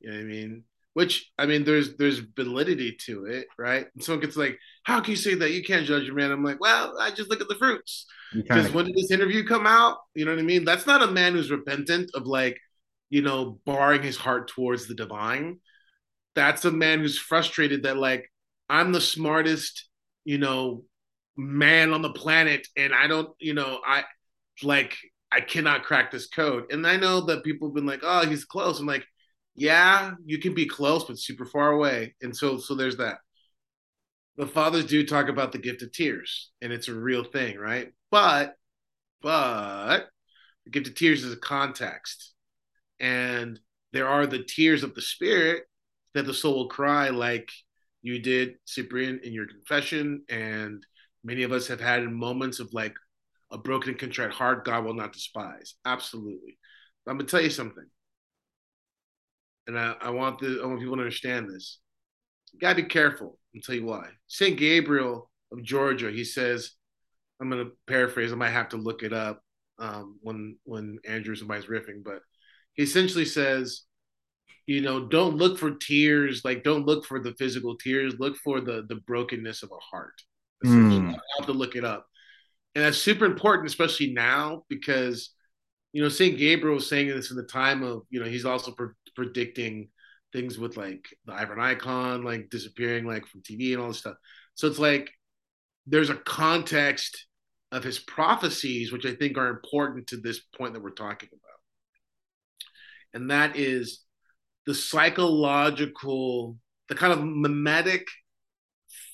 You know what I mean? Which I mean, there's there's validity to it, right? And someone gets like, "How can you say that? You can't judge a man." I'm like, "Well, I just look at the fruits." Because when did this interview come out? You know what I mean? That's not a man who's repentant of like, you know, barring his heart towards the divine. That's a man who's frustrated that like I'm the smartest, you know, man on the planet, and I don't, you know, I like I cannot crack this code. And I know that people have been like, oh, he's close. I'm like, yeah, you can be close, but super far away. And so so there's that. The fathers do talk about the gift of tears, and it's a real thing, right? But but the gift of tears is a context. And there are the tears of the spirit that the soul will cry like you did, Cyprian, in your confession. And many of us have had moments of like a broken and contrite heart, God will not despise. Absolutely. But I'm gonna tell you something. And I, I want the I want people to understand this. You gotta be careful. I'll tell you why. Saint Gabriel of Georgia, he says, I'm gonna paraphrase, I might have to look it up um, when when Andrew somebody's riffing, but he essentially says, you know, don't look for tears, like don't look for the physical tears, look for the the brokenness of a heart. Mm. I have to look it up. And that's super important, especially now, because you know, Saint Gabriel was saying this in the time of, you know, he's also pre- predicting things with like the Iveron Icon, like disappearing like from TV and all this stuff. So it's like there's a context of his prophecies, which I think are important to this point that we're talking about. And that is the psychological, the kind of mimetic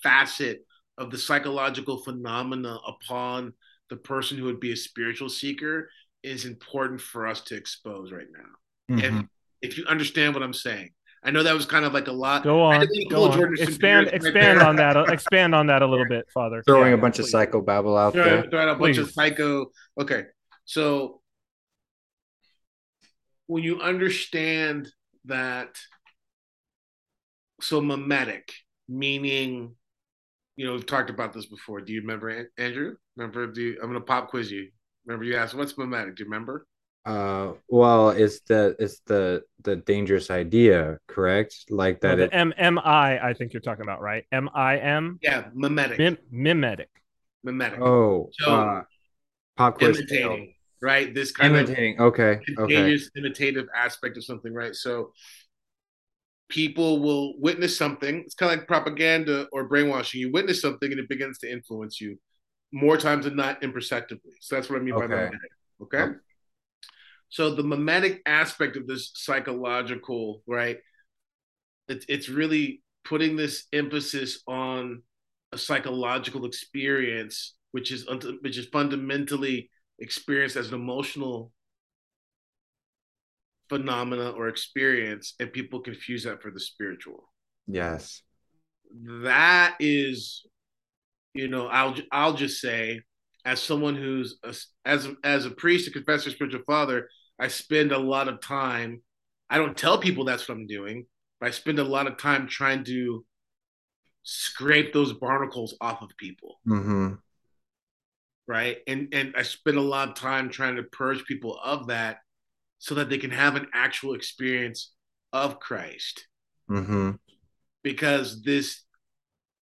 facet of the psychological phenomena upon the person who would be a spiritual seeker is important for us to expose right now. Mhm. If if you understand what I'm saying. I know that was kind of like a lot. go on go on Jordan expand right expand on that expand on that a little bit father Throwing Yeah, a bunch of psycho babble out Throw, there. throw out a bunch of psycho. Okay, so when you understand that, so mimetic meaning, you know, we've talked about this before. Do you remember, Andrew? Remember? Do you, I'm gonna pop quiz you. Remember you asked what's mimetic? Do you remember? Uh, well, it's the it's the the dangerous idea, correct? Like that. the M M I I think you're talking about right M I M Yeah, mimetic. Mim- mimetic mimetic. oh, So- uh, pop quiz. imitating, right? This kind of Imitating. Okay. Okay. contagious imitative aspect of something, right? So people will witness something. It's kind of like propaganda or brainwashing. You witness something and it begins to influence you more times than not imperceptibly. So that's what I mean by Okay. mimetic. Okay. Okay. So the mimetic aspect of this psychological, right? It's it's really putting this emphasis on a psychological experience, which is which is fundamentally experienced as an emotional phenomena or experience, and people confuse that for the spiritual. Yes. That is, you know, I'll I'll just say, as someone who's a, as as a priest, a confessor, spiritual father, I spend a lot of time. I don't tell people that's what I'm doing, but I spend a lot of time trying to scrape those barnacles off of people Mm-hmm. Right and and i spend a lot of time trying to purge people of that so that they can have an actual experience of christ Mm-hmm. because this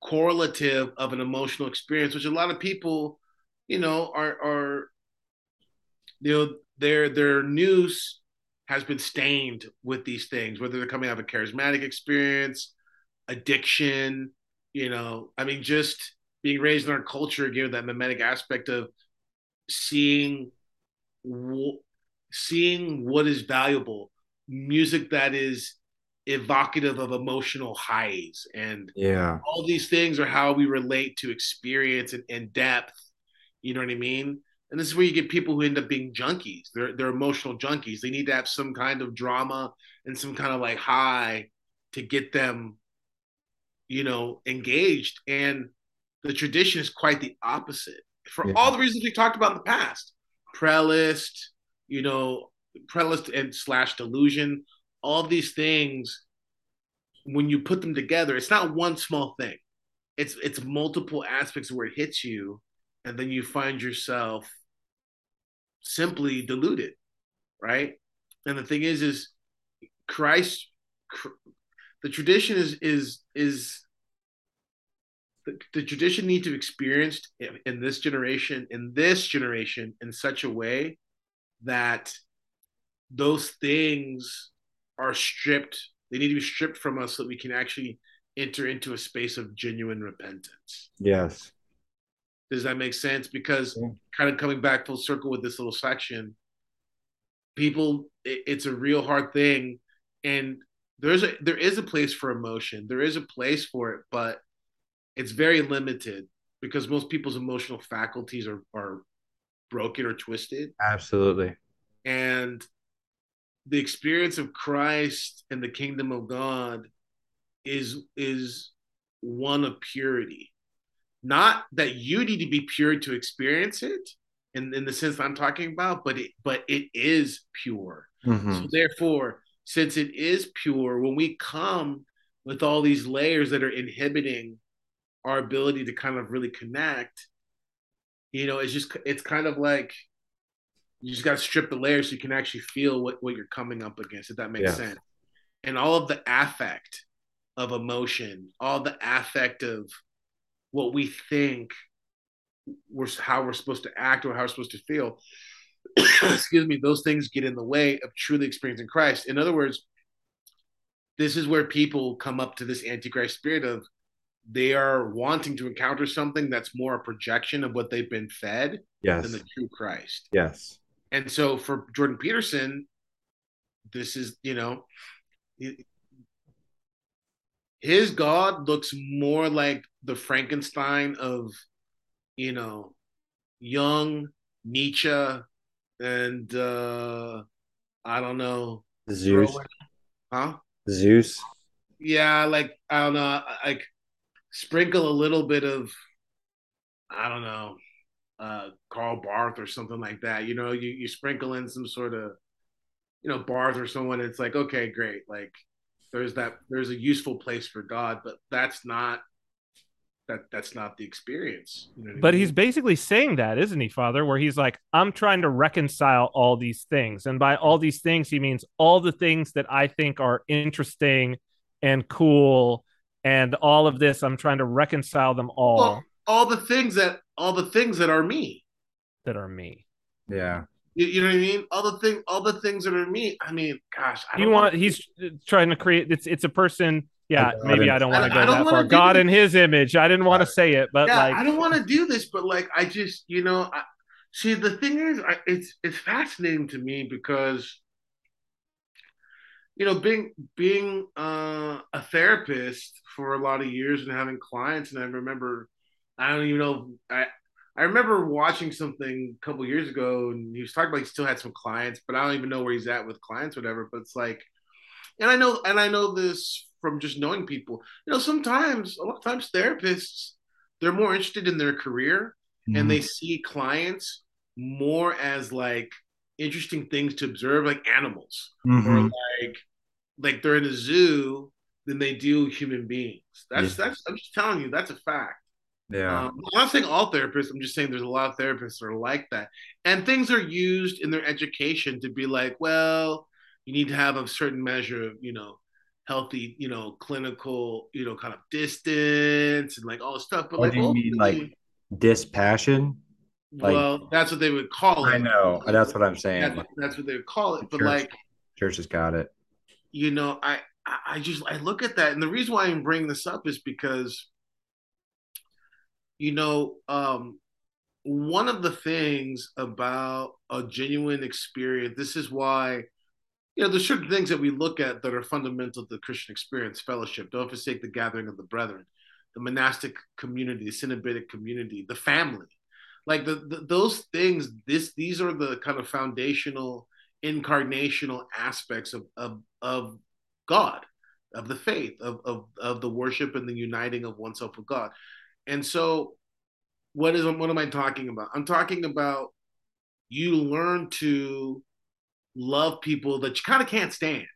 correlative of an emotional experience which a lot of people you know are are you know their their nous has been stained with these things whether they're coming out of a charismatic experience addiction you know i mean just being raised in our culture again that mimetic aspect of seeing seeing what is valuable music that is evocative of emotional highs. And Yeah. all these things are how we relate to experience and, and depth. You know what i mean? And this is where you get people who end up being junkies. They're they're emotional junkies. They need to have some kind of drama and some kind of like high to get them you know engaged. And the tradition is quite the opposite for Yeah. all the reasons we talked about in the past. Prelest you know prelest and slash delusion all these things when you put them together it's not one small thing. It's it's multiple aspects where it hits you and then you find yourself simply deluded right? And the thing is is christ the tradition is is is the, the tradition need to experience in, in this generation in this generation in such a way that those things are stripped they need to be stripped from us so that we can actually enter into a space of genuine repentance Yes. does that make sense because Yeah. kind of coming back full circle with this little section people it, it's a real hard thing and there's a there is a place for emotion there is a place for it but it's very limited because most people's emotional faculties are are broken or twisted Absolutely. and the experience of Christ and the kingdom of God is is one of purity. Not that you need to be pure to experience it in, in the sense I'm talking about, but it but it is pure. Mhm. So therefore, since it is pure, when we come with all these layers that are inhibiting our ability to kind of really connect, you know, it's just it's kind of like you just got to strip the layers so you can actually feel what, what you're coming up against, if that makes Yes. sense. And all of the affect of emotion, all the affect of what we think we're how we're supposed to act or how we're supposed to feel. Excuse me, those things get in the way of truly experiencing Christ. In other words, this is where people come up to this antichrist spirit of they are wanting to encounter something that's more a projection of what they've been fed Yes. than the true Christ. Yes. And so for Jordan Peterson, this is, you know, his God looks more like the Frankenstein of, you know, young Nietzsche and uh I don't know, Zeus. huh? Zeus. Yeah, like I don't know, like sprinkle a little bit of I don't know, uh Karl Barth or something like that. You know, you you sprinkle in some sort of you know Barth or someone. It's like okay, great. Like there's that there's a useful place for God, but that's not that that's not the experience. You know what I But mean? he's basically saying that, isn't he, Father? Where he's like, I'm trying to reconcile all these things. And by all these things, he means all the things that I think are interesting and cool. And all of this, I'm trying to reconcile them all all, all the things that all the things that are me. that are me. Yeah. You, you know what I mean? All the thing, all the things that are me. I mean, gosh, I You don't want, he's trying to create, it's, it's a person. Yeah, God maybe I don't want to go that far. God this. in his image. I didn't want to say it, but yeah, like, I don't want to do this, but like, I just, you know, I, see, the thing is, I, it's it's fascinating to me because, you know, being being uh, a therapist for a lot of years and having clients, and I remember, I don't even know, I I remember watching something a couple years ago, and he was talking about he still had some clients, but I don't even know where he's at with clients, whatever. But it's like, and I know, and I know this from just knowing people. You know, sometimes, a lot of times, therapists they're more interested in their career and they see clients more as like interesting things to observe, like animals Mhm. or like like they're in a zoo than they do human beings. That's Yeah. that's I'm just telling you that's a fact. yeah. Um, I'm not saying all therapists. I'm just saying there's a lot of therapists that are like that, and things are used in their education to be like, well, you need to have a certain measure of you know healthy, you know, clinical, you know, kind of distance and like all this stuff. But What like, do you mean, like dispassion? like- well, that's what they would call it. I know. That's what I'm saying. That's, that's what they would call it. But Church. like, Church has got it. You know, I, I just I look at that, and the reason why I'm bringing this up is because, you know, um, one of the things about a genuine experience. This is why you know, there's certain things that we look at that are fundamental to the Christian experience, fellowship. Don't forsake the gathering of the brethren, the monastic community, the Cenobitic community, the family. Like the, the those things, this these are the kind of foundational, incarnational aspects of of, of God, of the faith, of, of of the worship and the uniting of oneself with God. And so what is what am I talking about? I'm talking about you learn to love people that you kind of can't stand.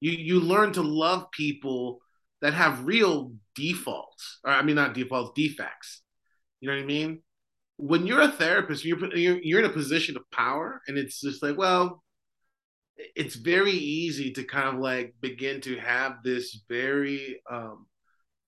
You you learn to love people that have real defaults. Or, I mean, not defaults, defects. You know what I mean? When you're a therapist, you're you're, you're in a position of power, and it's just like, well, it's very easy to kind of like begin to have this very um,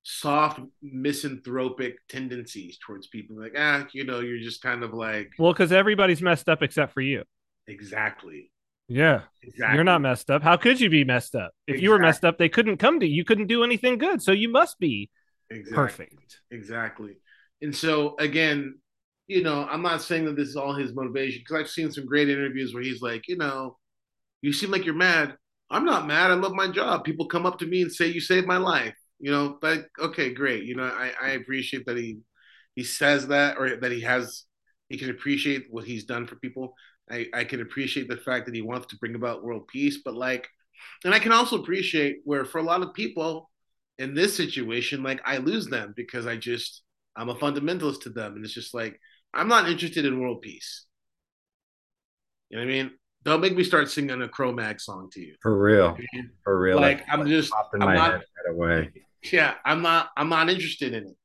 soft misanthropic tendencies towards people. Like ah you know you're just kind of like well because everybody's messed up except for you. Exactly. Yeah. Exactly. you're not messed up. How could you be messed up? If exactly. you were messed up they couldn't come to you. You couldn't do anything good so you must be exactly. perfect. Exactly. And so again you know i'm not saying that this is all his motivation because i've seen some great interviews where he's like you know you seem like you're mad i'm not mad i love my job people come up to me and say you saved my life you know, but okay, great. You know, I, I appreciate that he he says that or that he has he can appreciate what he's done for people. I, I can appreciate the fact that he wants to bring about world peace, but like and I can also appreciate where for a lot of people in this situation, like I lose them because I just I'm a fundamentalist to them. And it's just like I'm not interested in world peace. You know what I mean? Don't make me start singing a Cro-Mag song to you. For real. For real. Like, I'm just I'm not, right away. Yeah, I'm not. I'm not interested in it.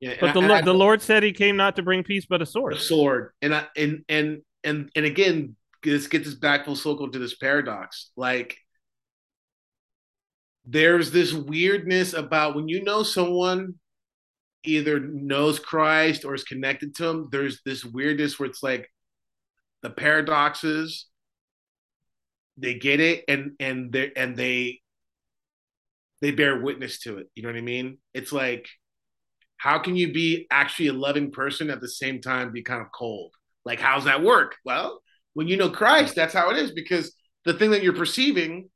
Yeah, but the I, the Lord said He came not to bring peace, but a sword. A sword, and I, and and and and again, this gets us back full circle to this paradox. Like, there's this weirdness about when you know someone either knows Christ or is connected to him. There's this weirdness where it's like the paradoxes. They get it, and and they and they they bear witness to it. You know what I mean? It's like, how can you be actually a loving person at the same time be kind of cold? Like, how's that work? Well, when you know Christ, that's how it is because the thing that you're perceiving,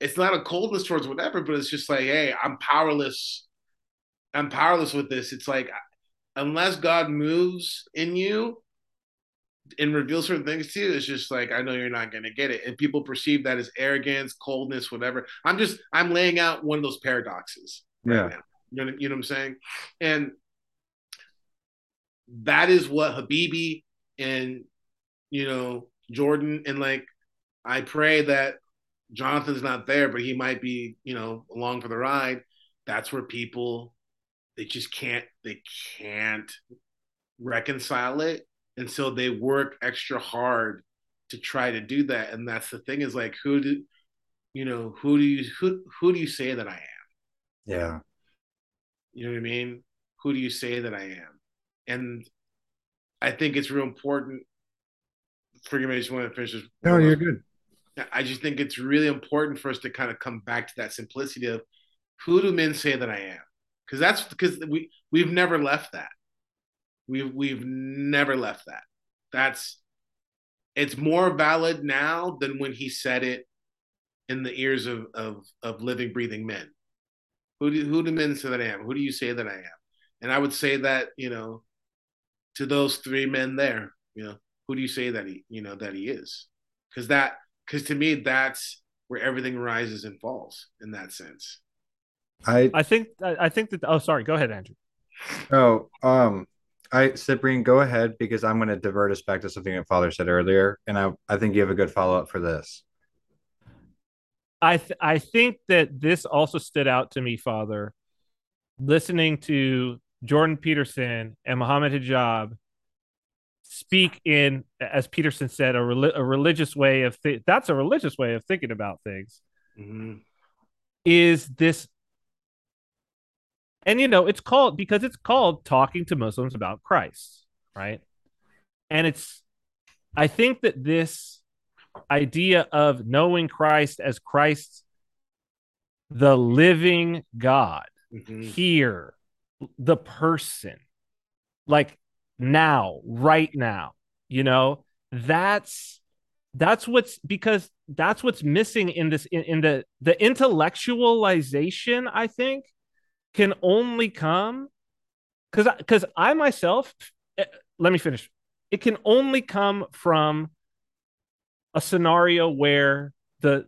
it's not a coldness towards whatever, but it's just like, hey, I'm powerless. I'm powerless with this. It's like, unless God moves in you, and reveal certain things to you, it's just like I know you're not gonna get it, and people perceive that as arrogance, coldness, whatever. I'm just I'm laying out one of those paradoxes. Right yeah, you know, you know what I'm saying, and that is what Habibi and you know Jordan and like I pray that Jonathan's not there, but he might be you know along for the ride. That's where people they just can't they can't reconcile it and so they work extra hard to try to do that. And that's the thing is like who do you know who do you who who do you say that i am? Yeah. You know what i mean? Who do you say that i am? And i think it's real important forgive me i just want to finish this no you're good. I just think it's really important for us to kind of come back to that simplicity of who do men say that i am? Because that's because we we've never left that We've we've never left that. That's it's more valid now than when he said it in the ears of of, of living, breathing men. Who do who do men say that I am? Who do you say that I am? And I would say that you know, to those three men there, you know, who do you say that he you know that he is? Because that because to me that's where everything rises and falls in that sense. I I think I think that oh sorry go ahead Andrew. Oh um I Cyprian, go ahead because I'm going to divert us back to something that Father said earlier, and I I think you have a good follow up for this. I th- I think that this also stood out to me, Father, listening to Jordan Peterson and Mohammed Hijab speak in, as Peterson said, a, a religious way of th- that's a religious way of thinking about things. Mm-hmm. Is this and you know it's called because it's called talking to muslims about christ right and it's i think that this idea of knowing christ as christ the living god mm-hmm. here the person like now right now you know that's that's what's because that's what's missing in this in, in the the intellectualization i think can only come because because I myself, eh, let me finish. It can only come from a scenario where the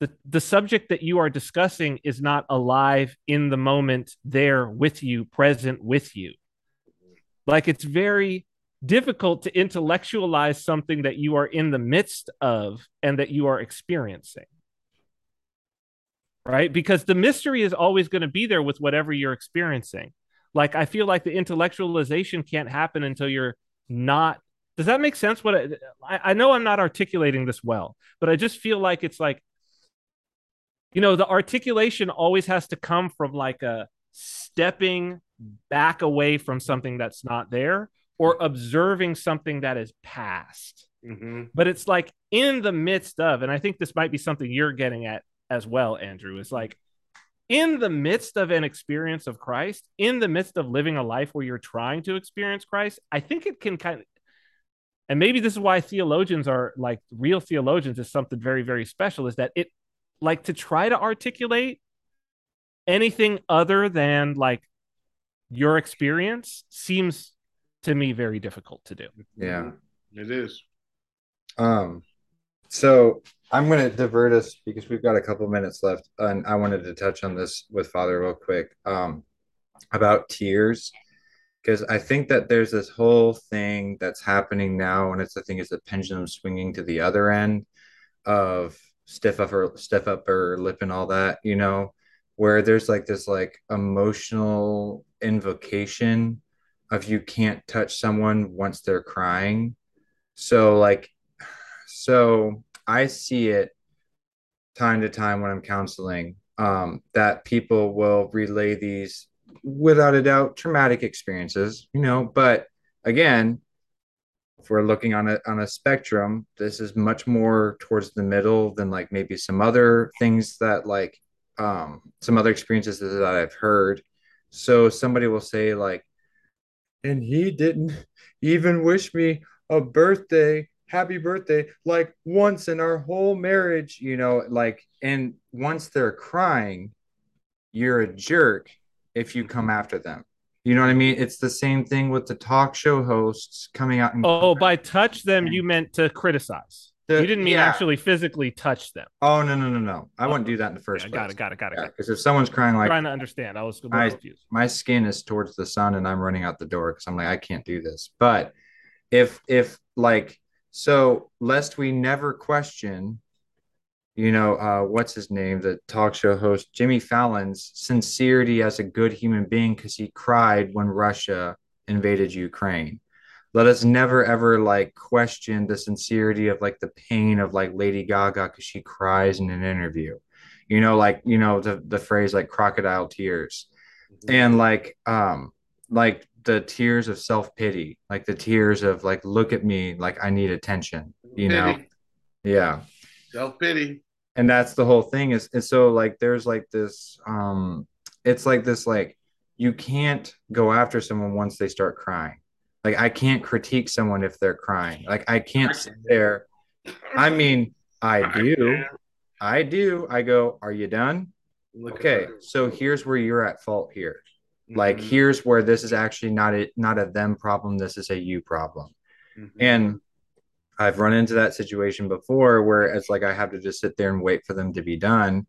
the the subject that you are discussing is not alive in the moment there with you present with you like it's very difficult to intellectualize something that you are in the midst of and that you are experiencing right because the mystery is always going to be there with whatever you're experiencing like I feel like the intellectualization can't happen until you're not. Does that make sense? What I, I know I'm not articulating this well, but I just feel like it's like, you know, the articulation always has to come from like a stepping back away from something that's not there or observing something that is past. Mm-hmm. But it's like in the midst of, and I think this might be something you're getting at as well, Andrew, is like in the midst of an experience of Christ, in the midst of living a life where you're trying to experience Christ, I think it can kind of, and maybe this is why theologians are like real theologians is something very, very special is that it, like to try to articulate anything other than like your experience seems to me very difficult to do. Yeah, it is. Um, so I'm going to divert us because we've got a couple minutes left, and I wanted to touch on this with Father real quick um, about tears, because I think that there's this whole thing that's happening now, and it's I think it's a pendulum swinging to the other end of stiff upper, stiff upper lip, and all that, you know, where there's like this like emotional invocation of you can't touch someone once they're crying. So like so I see it time to time when I'm counseling um, that people will relay these without a doubt traumatic experiences, you know, but again, if we're looking on a on a spectrum, this is much more towards the middle than like maybe some other things that like um some other experiences that I've heard. So somebody will say like and he didn't even wish me a birthday happy birthday like once in our whole marriage you know like and once they're crying you're a jerk if you come after them. You know what i mean? It's the same thing with the talk show hosts coming out and oh by touch them you meant to criticize. The, you didn't mean yeah. actually physically touch them. Oh no no no no. I wouldn't do that in the first yeah, place. got it got it got it. because yeah, if someone's crying like I'm trying to understand. I was my, confused. my skin is towards the sun and i'm running out the door because i'm like i can't do this. But if if like so, lest we never question, you know, uh, what's his name, the talk show host, Jimmy Fallon's sincerity as a good human being because he cried when Russia invaded Ukraine. Let us never ever like question the sincerity of like the pain of like Lady Gaga because she cries in an interview. You know, like, you know, the, the phrase like crocodile tears. Mm-hmm. And like, um, like the tears of self pity, like the tears of like, look at me, like I need attention, you pity. know? Yeah. Self pity. And that's the whole thing is, and so like, there's like this, um, it's like this, like, you can't go after someone once they start crying. Like, I can't critique someone if they're crying. Like, I can't sit there. I mean, I do. I do. I go, Are you done? Okay. So here's where you're at fault here like mm-hmm. here's where this is actually not a not a them problem this is a you problem mm-hmm. and i've run into that situation before where it's like i have to just sit there and wait for them to be done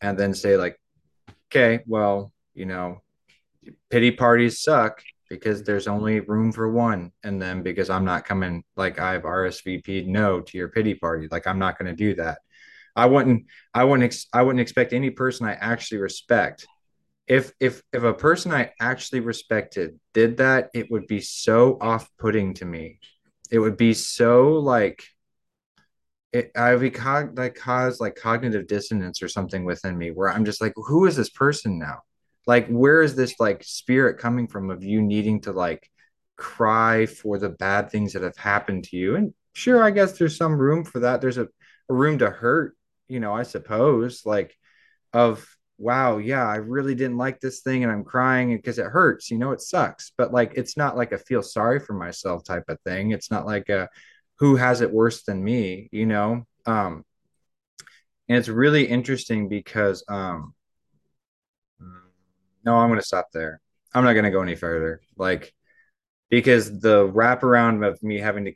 and then say like okay well you know pity parties suck because there's only room for one and then because i'm not coming like i've rsvp'd no to your pity party like i'm not going to do that i wouldn't i wouldn't ex- i wouldn't expect any person i actually respect if if if a person I actually respected did that, it would be so off-putting to me. It would be so like it I would cog- like cause like cognitive dissonance or something within me where I'm just like, who is this person now? Like, where is this like spirit coming from of you needing to like cry for the bad things that have happened to you? And sure, I guess there's some room for that. There's a, a room to hurt, you know, I suppose, like of wow, yeah, I really didn't like this thing and I'm crying because it hurts, you know, it sucks. But like, it's not like a feel sorry for myself type of thing. It's not like a, who has it worse than me, you know? Um, and it's really interesting because, um, no, I'm going to stop there. I'm not going to go any further. Like, because the wraparound of me having to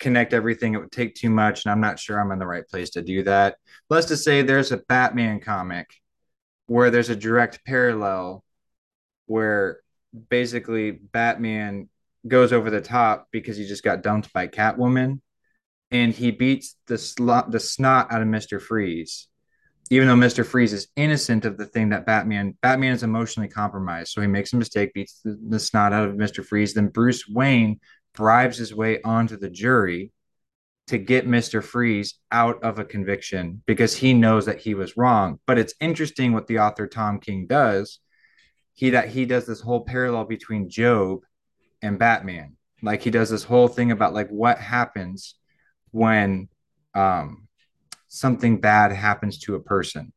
connect everything, it would take too much. And I'm not sure I'm in the right place to do that. Let's just say there's a Batman comic where there's a direct parallel where basically Batman goes over the top because he just got dumped by Catwoman and he beats the slot the snot out of Mr. Freeze. Even though Mr. Freeze is innocent of the thing that Batman Batman is emotionally compromised. So he makes a mistake, beats the, the snot out of Mr. Freeze. Then Bruce Wayne bribes his way onto the jury to get Mr. Freeze out of a conviction because he knows that he was wrong. But it's interesting what the author Tom King does. He that he does this whole parallel between Job and Batman. Like he does this whole thing about like what happens when um something bad happens to a person.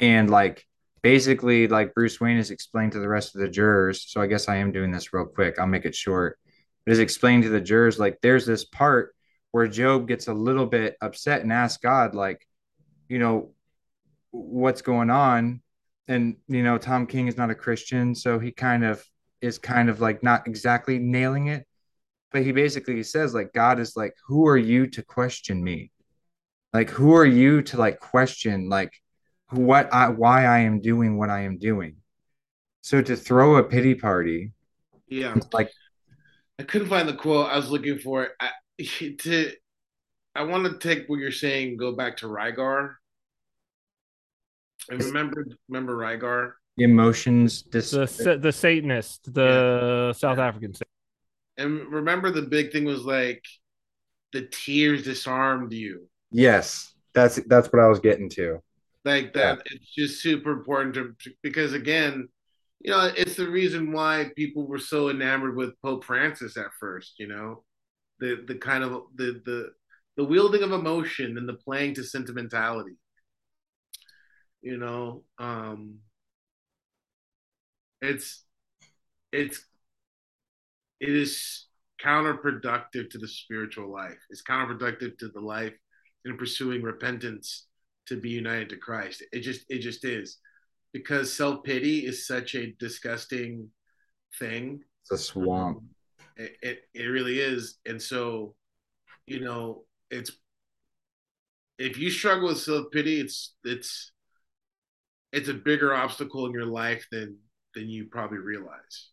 And like basically like Bruce Wayne is explained to the rest of the jurors. So I guess I am doing this real quick. I'll make it short. It is explained to the jurors like there's this part where Job gets a little bit upset and asks God, like, you know, what's going on? And, you know, Tom King is not a Christian. So he kind of is kind of like not exactly nailing it. But he basically says, like, God is like, who are you to question me? Like, who are you to like question, like, what I, why I am doing what I am doing? So to throw a pity party, Yeah. like, I couldn't find the quote. I was looking for it. I, to I want to take what you're saying, go back to Rygar. And remember remember Rygar? emotions, dis- The the Satanist, the South African. Satanist. And remember the big thing was like the tears disarmed you. yes, that's that's what I was getting to. Like that it's just super important to because again, you know, it's the reason why people were so enamored with Pope Francis at first, you know. The the kind of the the the wielding of emotion and the playing to sentimentality. You know, um it's it's it is counterproductive to the spiritual life. It's counterproductive to the life in pursuing repentance to be united to Christ. It just it just is because self pity is such a disgusting thing. It's a swamp. It, it it really is, and so you know it's if you struggle with self pity, it's it's it's a bigger obstacle in your life than than you probably realize.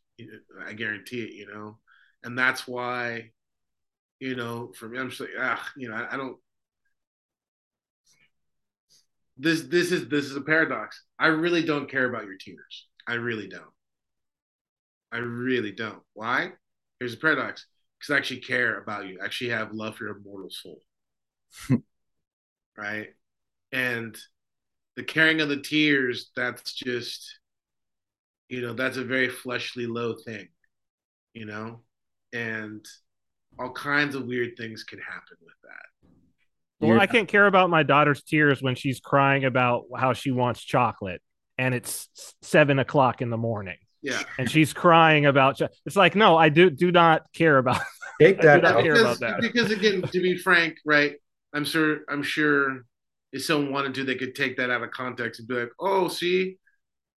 I guarantee it. You know, and that's why you know for me, I'm just like ah, you know, I, I don't this this is this is a paradox. I really don't care about your tears. I really don't. I really don't. Why? Here's a paradox. Because I actually care about you. I actually have love for your mortal soul. right? And the caring of the tears, that's just, you know, that's a very fleshly low thing, you know? And all kinds of weird things can happen with that. Well, You're- I can't care about my daughter's tears when she's crying about how she wants chocolate, and it's seven o'clock in the morning, Yeah. and she's crying about. It's like, no, I do do not care about. Take I do that out. care because, about that. because again, to be frank, right? I'm sure I'm sure if someone wanted to, they could take that out of context and be like, oh, see,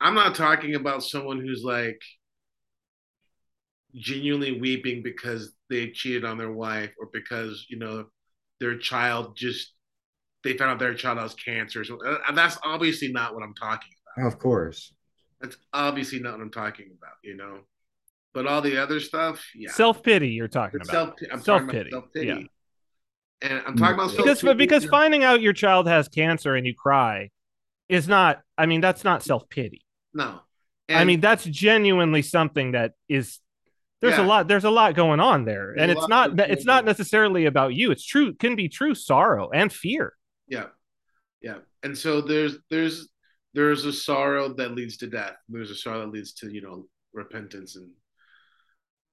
I'm not talking about someone who's like genuinely weeping because they cheated on their wife or because, you know, their child just they found out their child has cancer. So uh, that's obviously not what I'm talking about. Of course. That's obviously not what I'm talking about, you know. But all the other stuff, yeah. Self pity, you're talking It's about. self I'm Self-pity, talking about self-pity. yeah. And I'm talking about because self-pity. because finding out your child has cancer and you cry is not. I mean, that's not self pity. no. I mean, that's genuinely something that is. There's Yeah. a lot. There's a lot going on there, There's and it's not. It's not necessarily about you. It's true. Can be true sorrow and fear. Yeah, yeah. And so there's there's there's a sorrow that leads to death. There's a sorrow that leads to you know repentance, and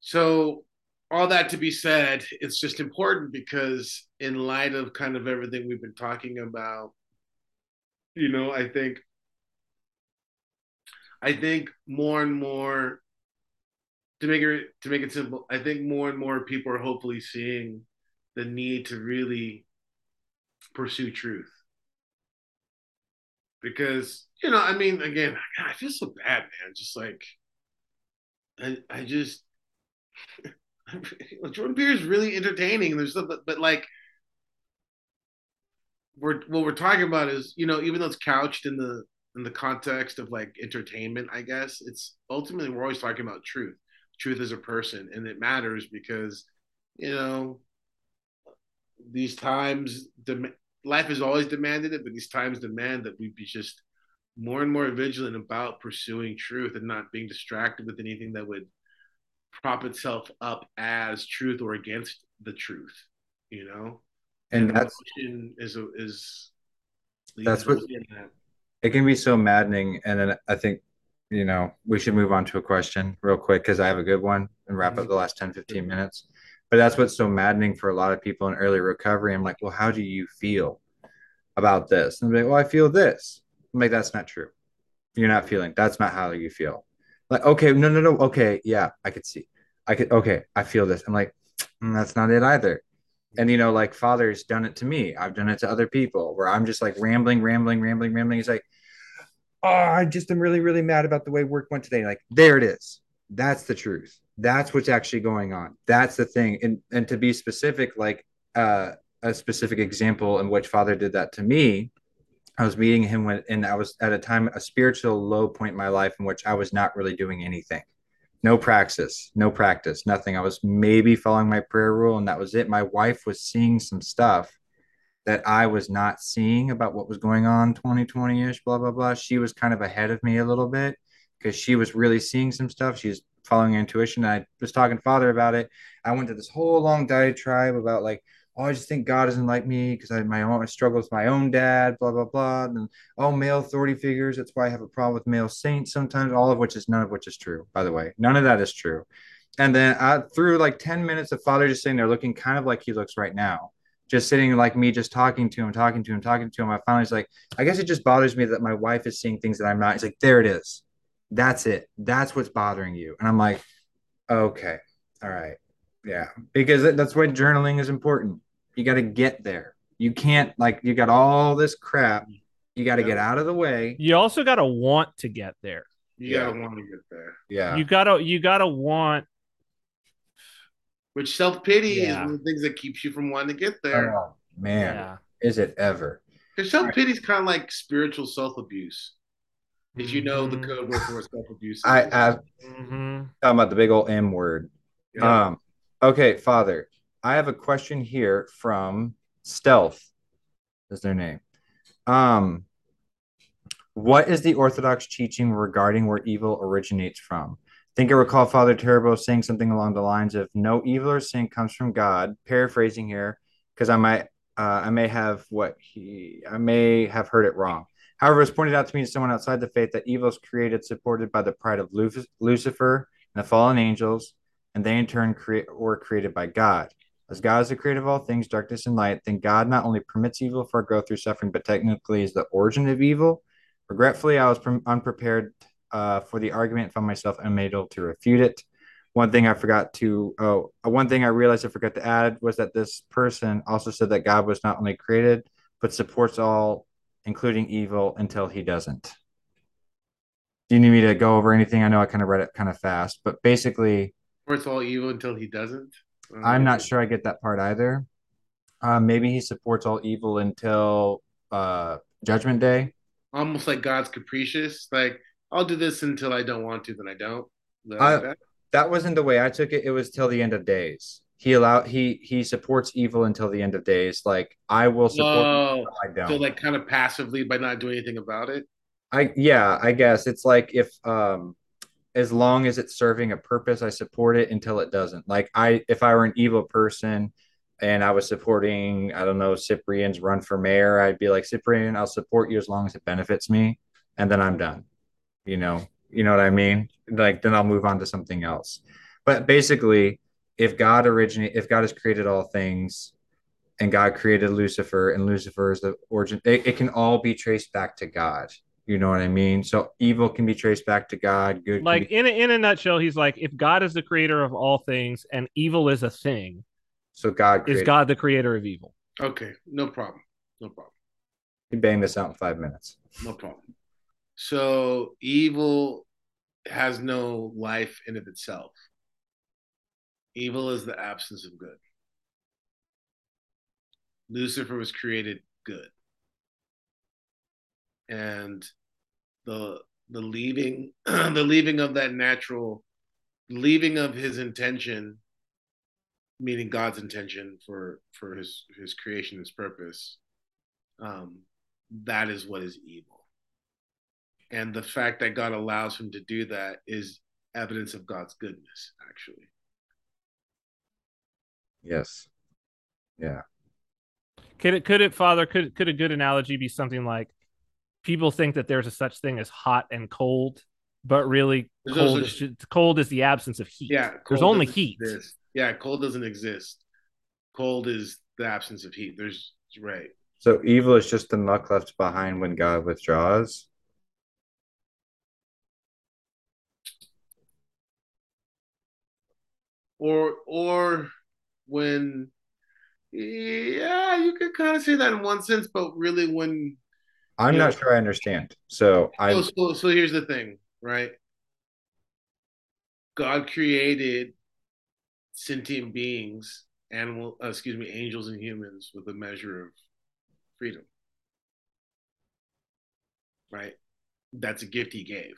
so all that to be said, it's just important because in light of kind of everything we've been talking about, you know, I think I think more and more to make it to make it simple, I think more and more people are hopefully seeing the need to really pursue truth. Because, you know, I mean, again, I feel so bad, man. Just like, I, I just, Jordan Peele is really entertaining. There's stuff, but, but like, we're what we're talking about is, you know, even though it's couched in the in the context of like entertainment, I guess it's ultimately we're always talking about truth. Truth as a person, and it matters because, you know, these times dem- life has always demanded it, but these times demand that we be just more and more vigilant about pursuing truth and not being distracted with anything that would prop itself up as truth or against the truth. You know, and, and that's is a, is that's what that. it can be so maddening. And then I think you know we should move on to a question real quick because I have a good one and wrap up mm-hmm. the last 10, 15 minutes. But that's what's so maddening for a lot of people in early recovery. I'm like, well, how do you feel about this? And like, well, I feel this. I'm like, that's not true. You're not feeling. That's not how you feel. Like, okay, no, no, no. Okay, yeah, I could see. I could. Okay, I feel this. I'm like, mm, that's not it either. And you know, like Father's done it to me. I've done it to other people where I'm just like rambling, rambling, rambling, rambling. He's like, oh, I just am really, really mad about the way work went today. Like, there it is. That's the truth that's what's actually going on. That's the thing. And and to be specific like uh, a specific example in which father did that to me i was meeting him when and i was at a time a spiritual low point in my life in which i was not really doing anything. No praxis no practice nothing. I was maybe following my prayer rule and that was it. My wife was seeing some stuff that i was not seeing about what was going on 2020ish blah blah blah. She was kind of ahead of me a little bit because she was really seeing some stuff. She's following intuition. I was talking to father about it. I went to this whole long diatribe about like, oh, I just think God doesn't like me because I my own struggle with my own dad, blah blah blah, and oh, male authority figures. That's why I have a problem with male saints sometimes. All of which is none of which is true, by the way. None of that is true. And then I, through like ten minutes of father just sitting there looking kind of like he looks right now, just sitting like me, just talking to him, talking to him, talking to him. I finally was like, I guess it just bothers me that my wife is seeing things that I'm not. He's like, there it is. That's it. That's what's bothering you. And I'm like, okay, all right. Yeah. Because that's why journaling is important. You got to get there. You can't, like, you got all this crap. You got to yeah. get out of the way. You also got to want to get there. You yeah. got to want to get there. Yeah. You got to, you got to want. Which self pity yeah. is one of the things that keeps you from wanting to get there. Oh, man. Yeah. Is it ever? Because self pity is kind of like spiritual self abuse. Did you know the mm-hmm. code word for self abuse? I, I mm-hmm. talking about the big old M word. Yeah. Um, okay, Father, I have a question here from Stealth. Is their name? Um, what is the Orthodox teaching regarding where evil originates from? I think I recall Father Turbo saying something along the lines of "No evil or sin comes from God." Paraphrasing here, because I might, uh, I may have what he, I may have heard it wrong. However, it's pointed out to me someone outside the faith that evil is created, supported by the pride of Lucifer and the fallen angels, and they in turn create were created by God. As God is the creator of all things, darkness and light, then God not only permits evil for growth through suffering, but technically is the origin of evil. Regretfully, I was pre- unprepared uh, for the argument found myself unable to refute it. One thing I forgot to, oh, uh, one thing I realized I forgot to add was that this person also said that God was not only created, but supports all including evil, until he doesn't. Do you need me to go over anything? I know I kind of read it kind of fast, but basically, supports all evil until he doesn't. I'm not sure I get that part either. Uh, maybe he supports all evil until uh, Judgment Day. Almost like God's capricious. Like I'll do this until I don't want to, then I don't. That? that wasn't the way I took it. It was till the end of days he allow he he supports evil until the end of days. Like I will support. Whoa. I don't. So like kind of passively by not doing anything about it. I yeah, I guess it's like if um as long as it's serving a purpose, I support it until it doesn't. Like I if I were an evil person and I was supporting, I don't know, Cyprian's run for mayor, I'd be like, Cyprian, I'll support you as long as it benefits me, and then I'm done. You know, you know what I mean? Like then I'll move on to something else. But basically, if God originate, if God has created all things, and God created Lucifer, and Lucifer is the origin, it, it, can all be traced back to God. You know what I mean? So evil can be traced back to God. Good, like in a, in a nutshell, he's like, if God is the creator of all things and evil is a thing, So God Is. God the creator of evil? Okay, no problem. No problem. You bang this out in five minutes. No problem. So evil has no life in of itself. Evil is the absence of good. Lucifer was created good. And the the leaving the leaving of that natural leaving of his intention meaning God's intention for for his his creation his purpose um that is what is evil and the fact that God allows him to do that is evidence of God's goodness actually Yes. Yeah. Could it could it father could could a good analogy be something like people think that there's a such thing as hot and cold, but really There's no cold such- is cold is the absence of heat. yeah There's cold only doesn't heat. exist. yeah cold doesn't exist cold is the absence of heat there's right So evil is just the muck left behind when God withdraws. or or when yeah you could kind of say that in one sense but really when I'm not sure I understand. So I so, so, so here's the thing right? God created sentient beings animal uh, excuse me angels and humans with a measure of freedom. Right? That's a gift he gave.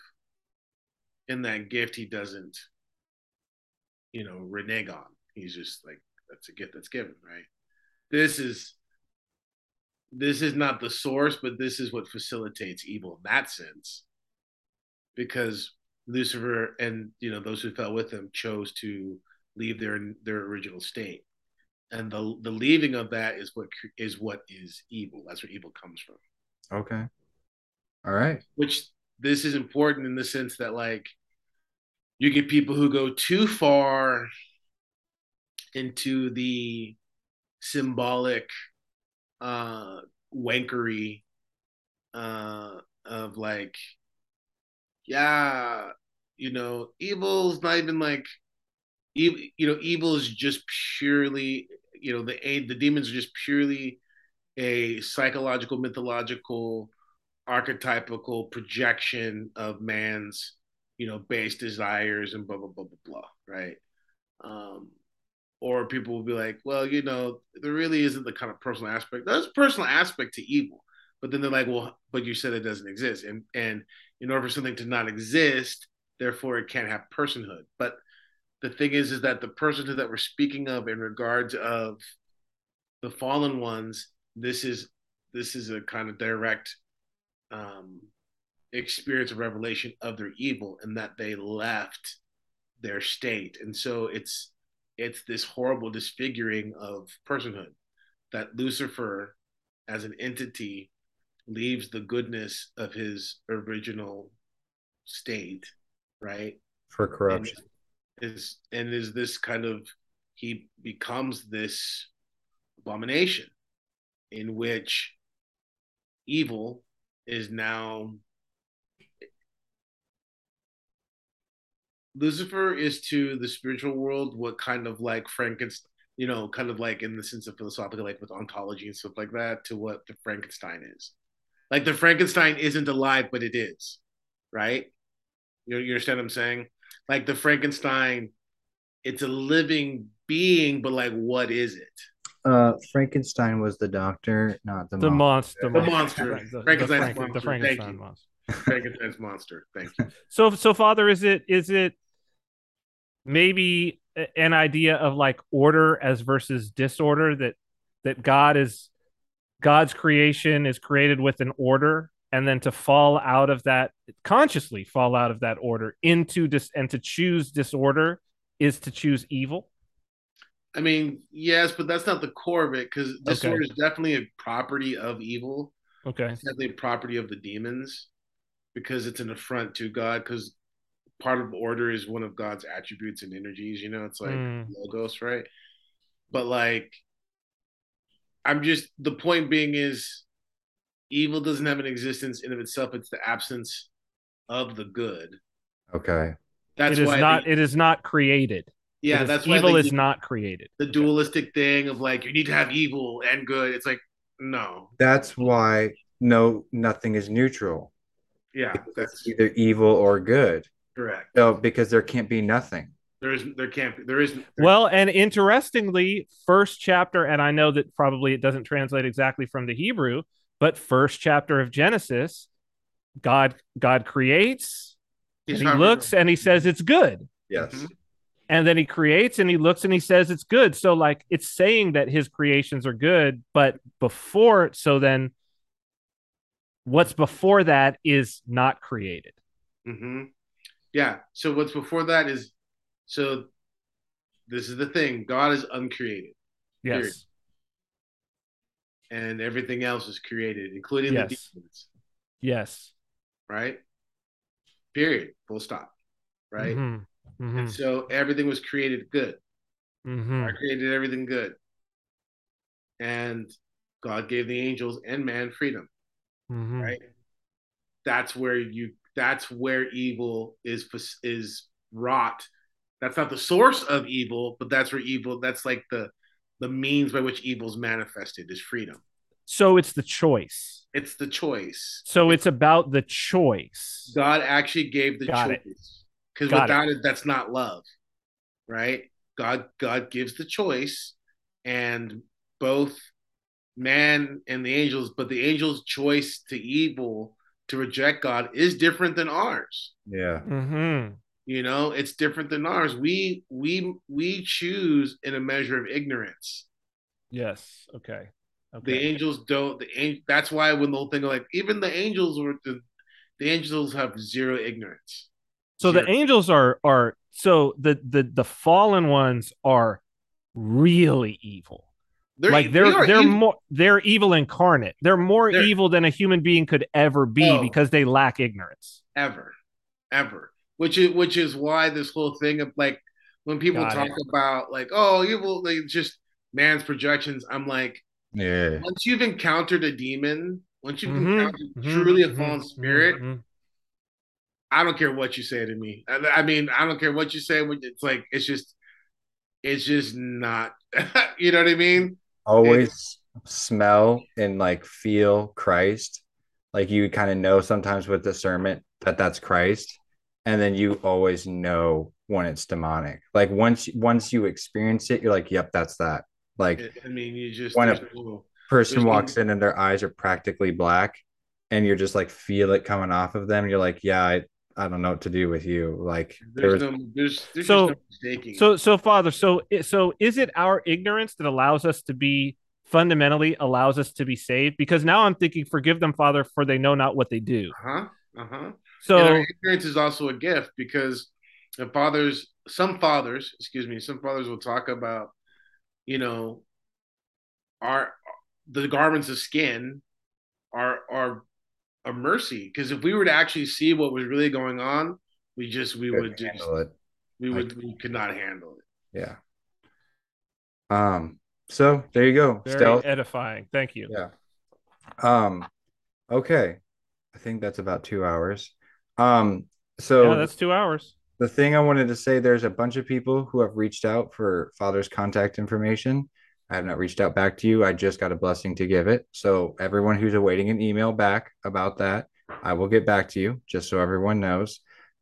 In that gift he doesn't you know renege on. He's just like that's a gift that's given right? This is this is not the source but this is what facilitates evil in that sense. Because lucifer and you know those who fell with him chose to leave their their original state. And the the leaving of that is what is what is evil. That's where evil comes from. Okay. All right. which this is important in the sense that like you get people who go too far into the symbolic uh wankery uh of like yeah you know evil's not even like you know evil is just purely you know the the demons are just purely a psychological mythological archetypical projection of man's you know base desires and blah blah blah blah blah right? Um or people will be like well you know there really isn't the kind of personal aspect. There's a personal aspect to evil but then they're like well but you said it doesn't exist. And and in order for something to not exist therefore it can't have personhood. But the thing is is that the personhood that we're speaking of in regards of the fallen ones this is this is a kind of direct um, experience of revelation of their evil and that they left their state. And so it's it's this horrible disfiguring of personhood that lucifer as an entity leaves the goodness of his original state right For and corruption. is and is this kind of he becomes this abomination in which evil is now Lucifer is to the spiritual world what kind of like Frankenstein, you know, kind of like in the sense of philosophical, like with ontology and stuff like that, to what the Frankenstein is. Like the Frankenstein isn't alive, but it is, right? You, you understand what I'm saying? Like the Frankenstein, it's a living being, but like, what is it? Uh, Frankenstein was the doctor, not the, The mom. monster. The monster. Right, the- the Frankenstein's Frank- monster. The Frankenstein monster. Frankenstein's monster. Thank you. So so father, is it is it maybe an idea of like order as versus disorder that that God is God's creation is created with an order and then to fall out of that consciously fall out of that order into dis and to choose disorder is to choose evil. I mean, yes, but that's not the core of it because disorder Okay. is definitely a property of evil. Okay. It's definitely a property of the demons because it's an affront to God. Because part of order is one of God's attributes and energies. You know, it's like Mm. logos, right? But like, I'm just the point being is evil doesn't have an existence in of itself. It's the absence of the good. Okay. That's it is why not the- it is not created. Yeah, Because that's why evil is do not created. the dualistic thing of like you need to have evil and good. It's like no, That's why no nothing is neutral. yeah, It's that's either evil or good. Correct. So because there can't be nothing. There is there can't be there isn't Well, and interestingly, first chapter, and I know that probably it doesn't translate exactly from the Hebrew, but first chapter of Genesis, God God creates, He's and he not- looks and he says it's good. Yes. Mhm. And then he creates and he looks and he says it's good. So like it's saying that his creations are good, but before so then what's before that is not created. hmm Yeah. So what's before that is so this is the thing. God is uncreated Period. Yes. and everything else is created, including Yes. the demons, Yes. right? Period. Full stop. Right? Mhm. Mhm. And so everything was created good. Mhm. God created everything good. And God gave the angels and man freedom, Mhm. right? That's where you that's where evil is is wrought. That's not the source of evil, but that's where evil that's like the the means by which evil is manifested is freedom. So it's the choice. It's the choice. So it's about the choice. God actually gave the Got choice. Because without it. that's not love. Right? God God gives the choice and both man and the angels, but the angels' choice to evil to reject God is different than ours. Yeah. hmm You know, it's different than ours. We we we choose in a measure of ignorance. Yes. Okay. The angels don't. The an- that's why when the whole thing like even the angels were the, the angels have zero ignorance. So the angels are are so the the the fallen ones are really evil. They're, like they they're are they're evil. more they're evil incarnate. They're more They're- evil than a human being could ever be Oh. because they lack ignorance. ever, ever. Which is which is why this whole thing of like when people Got talk it. about like oh evil like just man's projections. I'm like Yeah. once you've encountered a demon, once you've Mhm, encountered mhm, truly a mhm, fallen mhm, spirit, mhm. I don't care what you say to me. I, I mean, I don't care what you say. It's like it's just, it's just not. you know what I mean? Always smell and like feel Christ. Like you kind of know sometimes with discernment that that's Christ, and then you always know when it's demonic. Like once once you experience it, you're like, "Yep, that's that." Like I mean, you just When a- no- person no- walks in and their eyes are practically black, and you're just like feel it coming off of them. You're like, "Yeah, I I don't know what to do with you." Like there there's no, there's, there's So- just no. So so father, so so is it our ignorance that allows us to be fundamentally allows us to be saved? Because now I'm thinking, forgive them, Father, for they know not what they do. uh huh, uh huh. So and our ignorance is also a gift because the fathers, some fathers, excuse me, some fathers will talk about, you know, our the garments of skin are are a mercy because if we were to actually see what was really going on, we just we would just handle it. we would we could not handle it. Yeah. Um. So there you go. very Stealth. edifying. Thank you. Yeah. Um. Okay. I think that's about two hours. Um. So yeah, that's two hours. the thing I wanted to say, there's a bunch of people who have reached out for father's contact information. I have not reached out back to you. I just got a blessing to give it. So everyone who's awaiting an email back about that, I will get back to you just so everyone knows.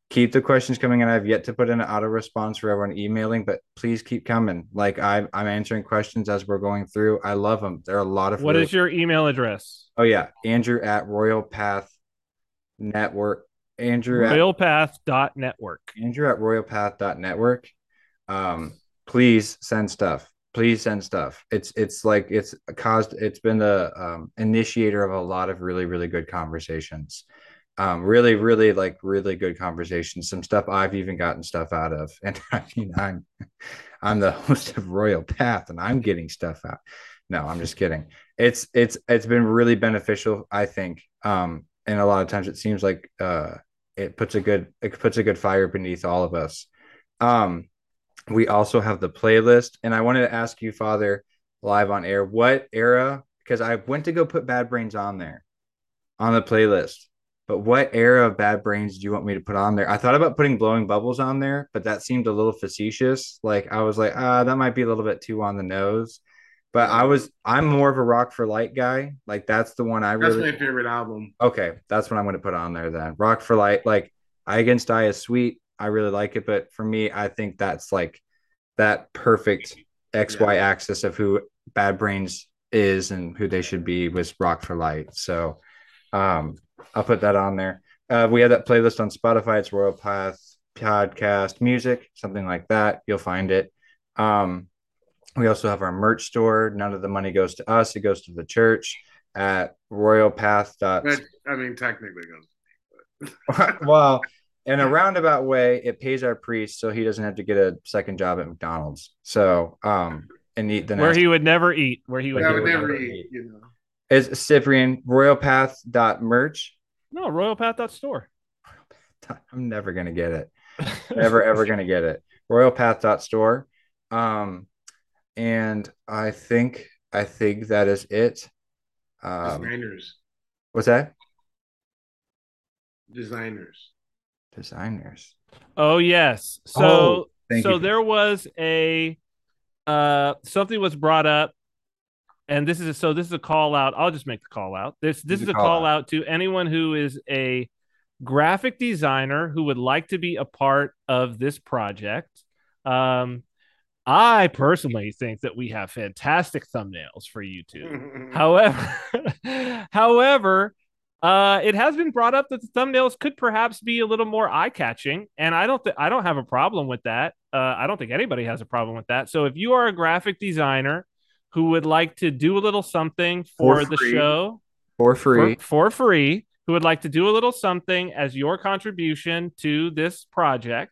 Keep the questions coming in. I've yet to put in an auto response for everyone emailing, but please keep coming. Like I'm, I'm answering questions as we're going through. I love them. There are a lot of. What really- is your email address? Oh yeah, Andrew at Royal Path Network. Andrew at Royalpath.network. Andrew at royalpath.network. Um, please send stuff. Please send stuff. It's it's like it's caused it's been the um, initiator of a lot of really really good conversations. Um, really really like really good conversations. Some stuff I've even gotten stuff out of, and I mean I'm I'm the host of Royal Path, and I'm getting stuff out. No, I'm just kidding. It's it's it's been really beneficial, I think. Um, and a lot of times it seems like uh it puts a good it puts a good fire beneath all of us. Um, we also have the playlist, and I wanted to ask you, Father, live on air, what era? Because I went to go put Bad Brains on there, on the playlist, But what era of Bad Brains do you want me to put on there? I thought about putting blowing bubbles on there, but that seemed a little facetious. Like I was like, ah, that might be a little bit too on the nose. But I was I'm more of a Rock for Light guy. Like that's the one I That's really my favorite album. Okay, that's what I'm going to put on there then. Rock for Light, like I Against I is sweet. I really like it, but for me, I think that's like that perfect X Y axis of who Bad Brains is and who they should be was Rock for Light. So, um, I'll put that on there. Uh, we have that playlist on Spotify. It's Royal Path Podcast Music, something like that. You'll find it. Um, we also have our merch store. None of the money goes to us; it goes to the church at Royal Path. I mean, technically, it goes. well, in a roundabout way, it pays our priest so he doesn't have to get a second job at McDonald's. So, um, and eat the Where nasty- he would never eat. Where he would I Yeah, would would never never eat. eat. You know. is Cyprian royalpath.merch. no royalpath.store. I'm never gonna get it. Never ever gonna get it. Royalpath.store. Um, and I think I think that is it. Um, Designers. what's that? Designers. Designers. Oh yes. So Oh, so you. there was a uh something was brought up and this is a, so this is a call out. I'll just make the call out. This this Make is a call call out to anyone who is a graphic designer who would like to be a part of this project. Um I personally think that we have fantastic thumbnails for YouTube. However, however, uh, it has been brought up that the thumbnails could perhaps be a little more eye-catching, and I don't th- I don't have a problem with that. Uh, I don't think anybody has a problem with that. So if you are a graphic designer who would like to do a little something for, For the show For free. for, for free, who would like to do a little something as your contribution to this project,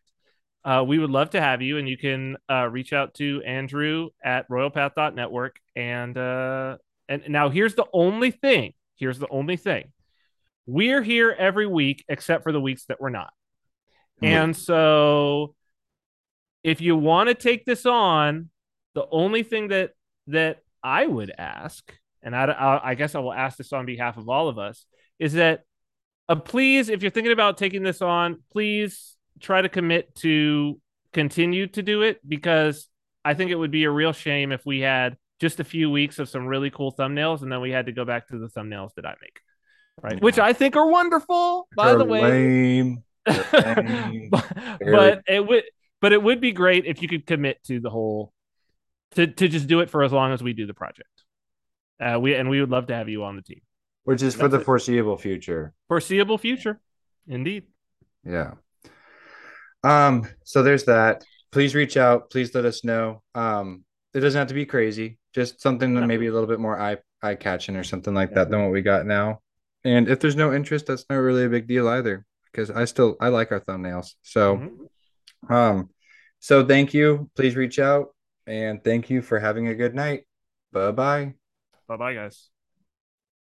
uh, we would love to have you. And you can uh, reach out to Andrew at royalpath.network. And uh, and now here's the only thing. Here's the only thing. We're here every week except for the weeks that we're not. And so if you want to take this on, the only thing that that I would ask, and I, I, I guess I will ask this on behalf of all of us, is that uh, please, if you're thinking about taking this on, please try to commit to continue to do it because I think it would be a real shame if we had just a few weeks of some really cool thumbnails and then we had to go back to the thumbnails that I make, right? Which I think are wonderful, by They're the way. lame. Lame. but, but it would but it would be great if you could commit to the whole to to just do it for as long as we do the project. Uh, we and we would love to have you on the team. Which is for the it. foreseeable future. Foreseeable future, indeed. Yeah. Um, so there's that. Please reach out. Please let us know. Um, it doesn't have to be crazy, just something that maybe a little bit more eye eye catching or something like that than what we got now. And if there's no interest, that's not really a big deal either. Because I still I like our thumbnails. So Mhm. um so thank you. Please reach out and thank you for having a good night. Bye bye. Bye bye, guys.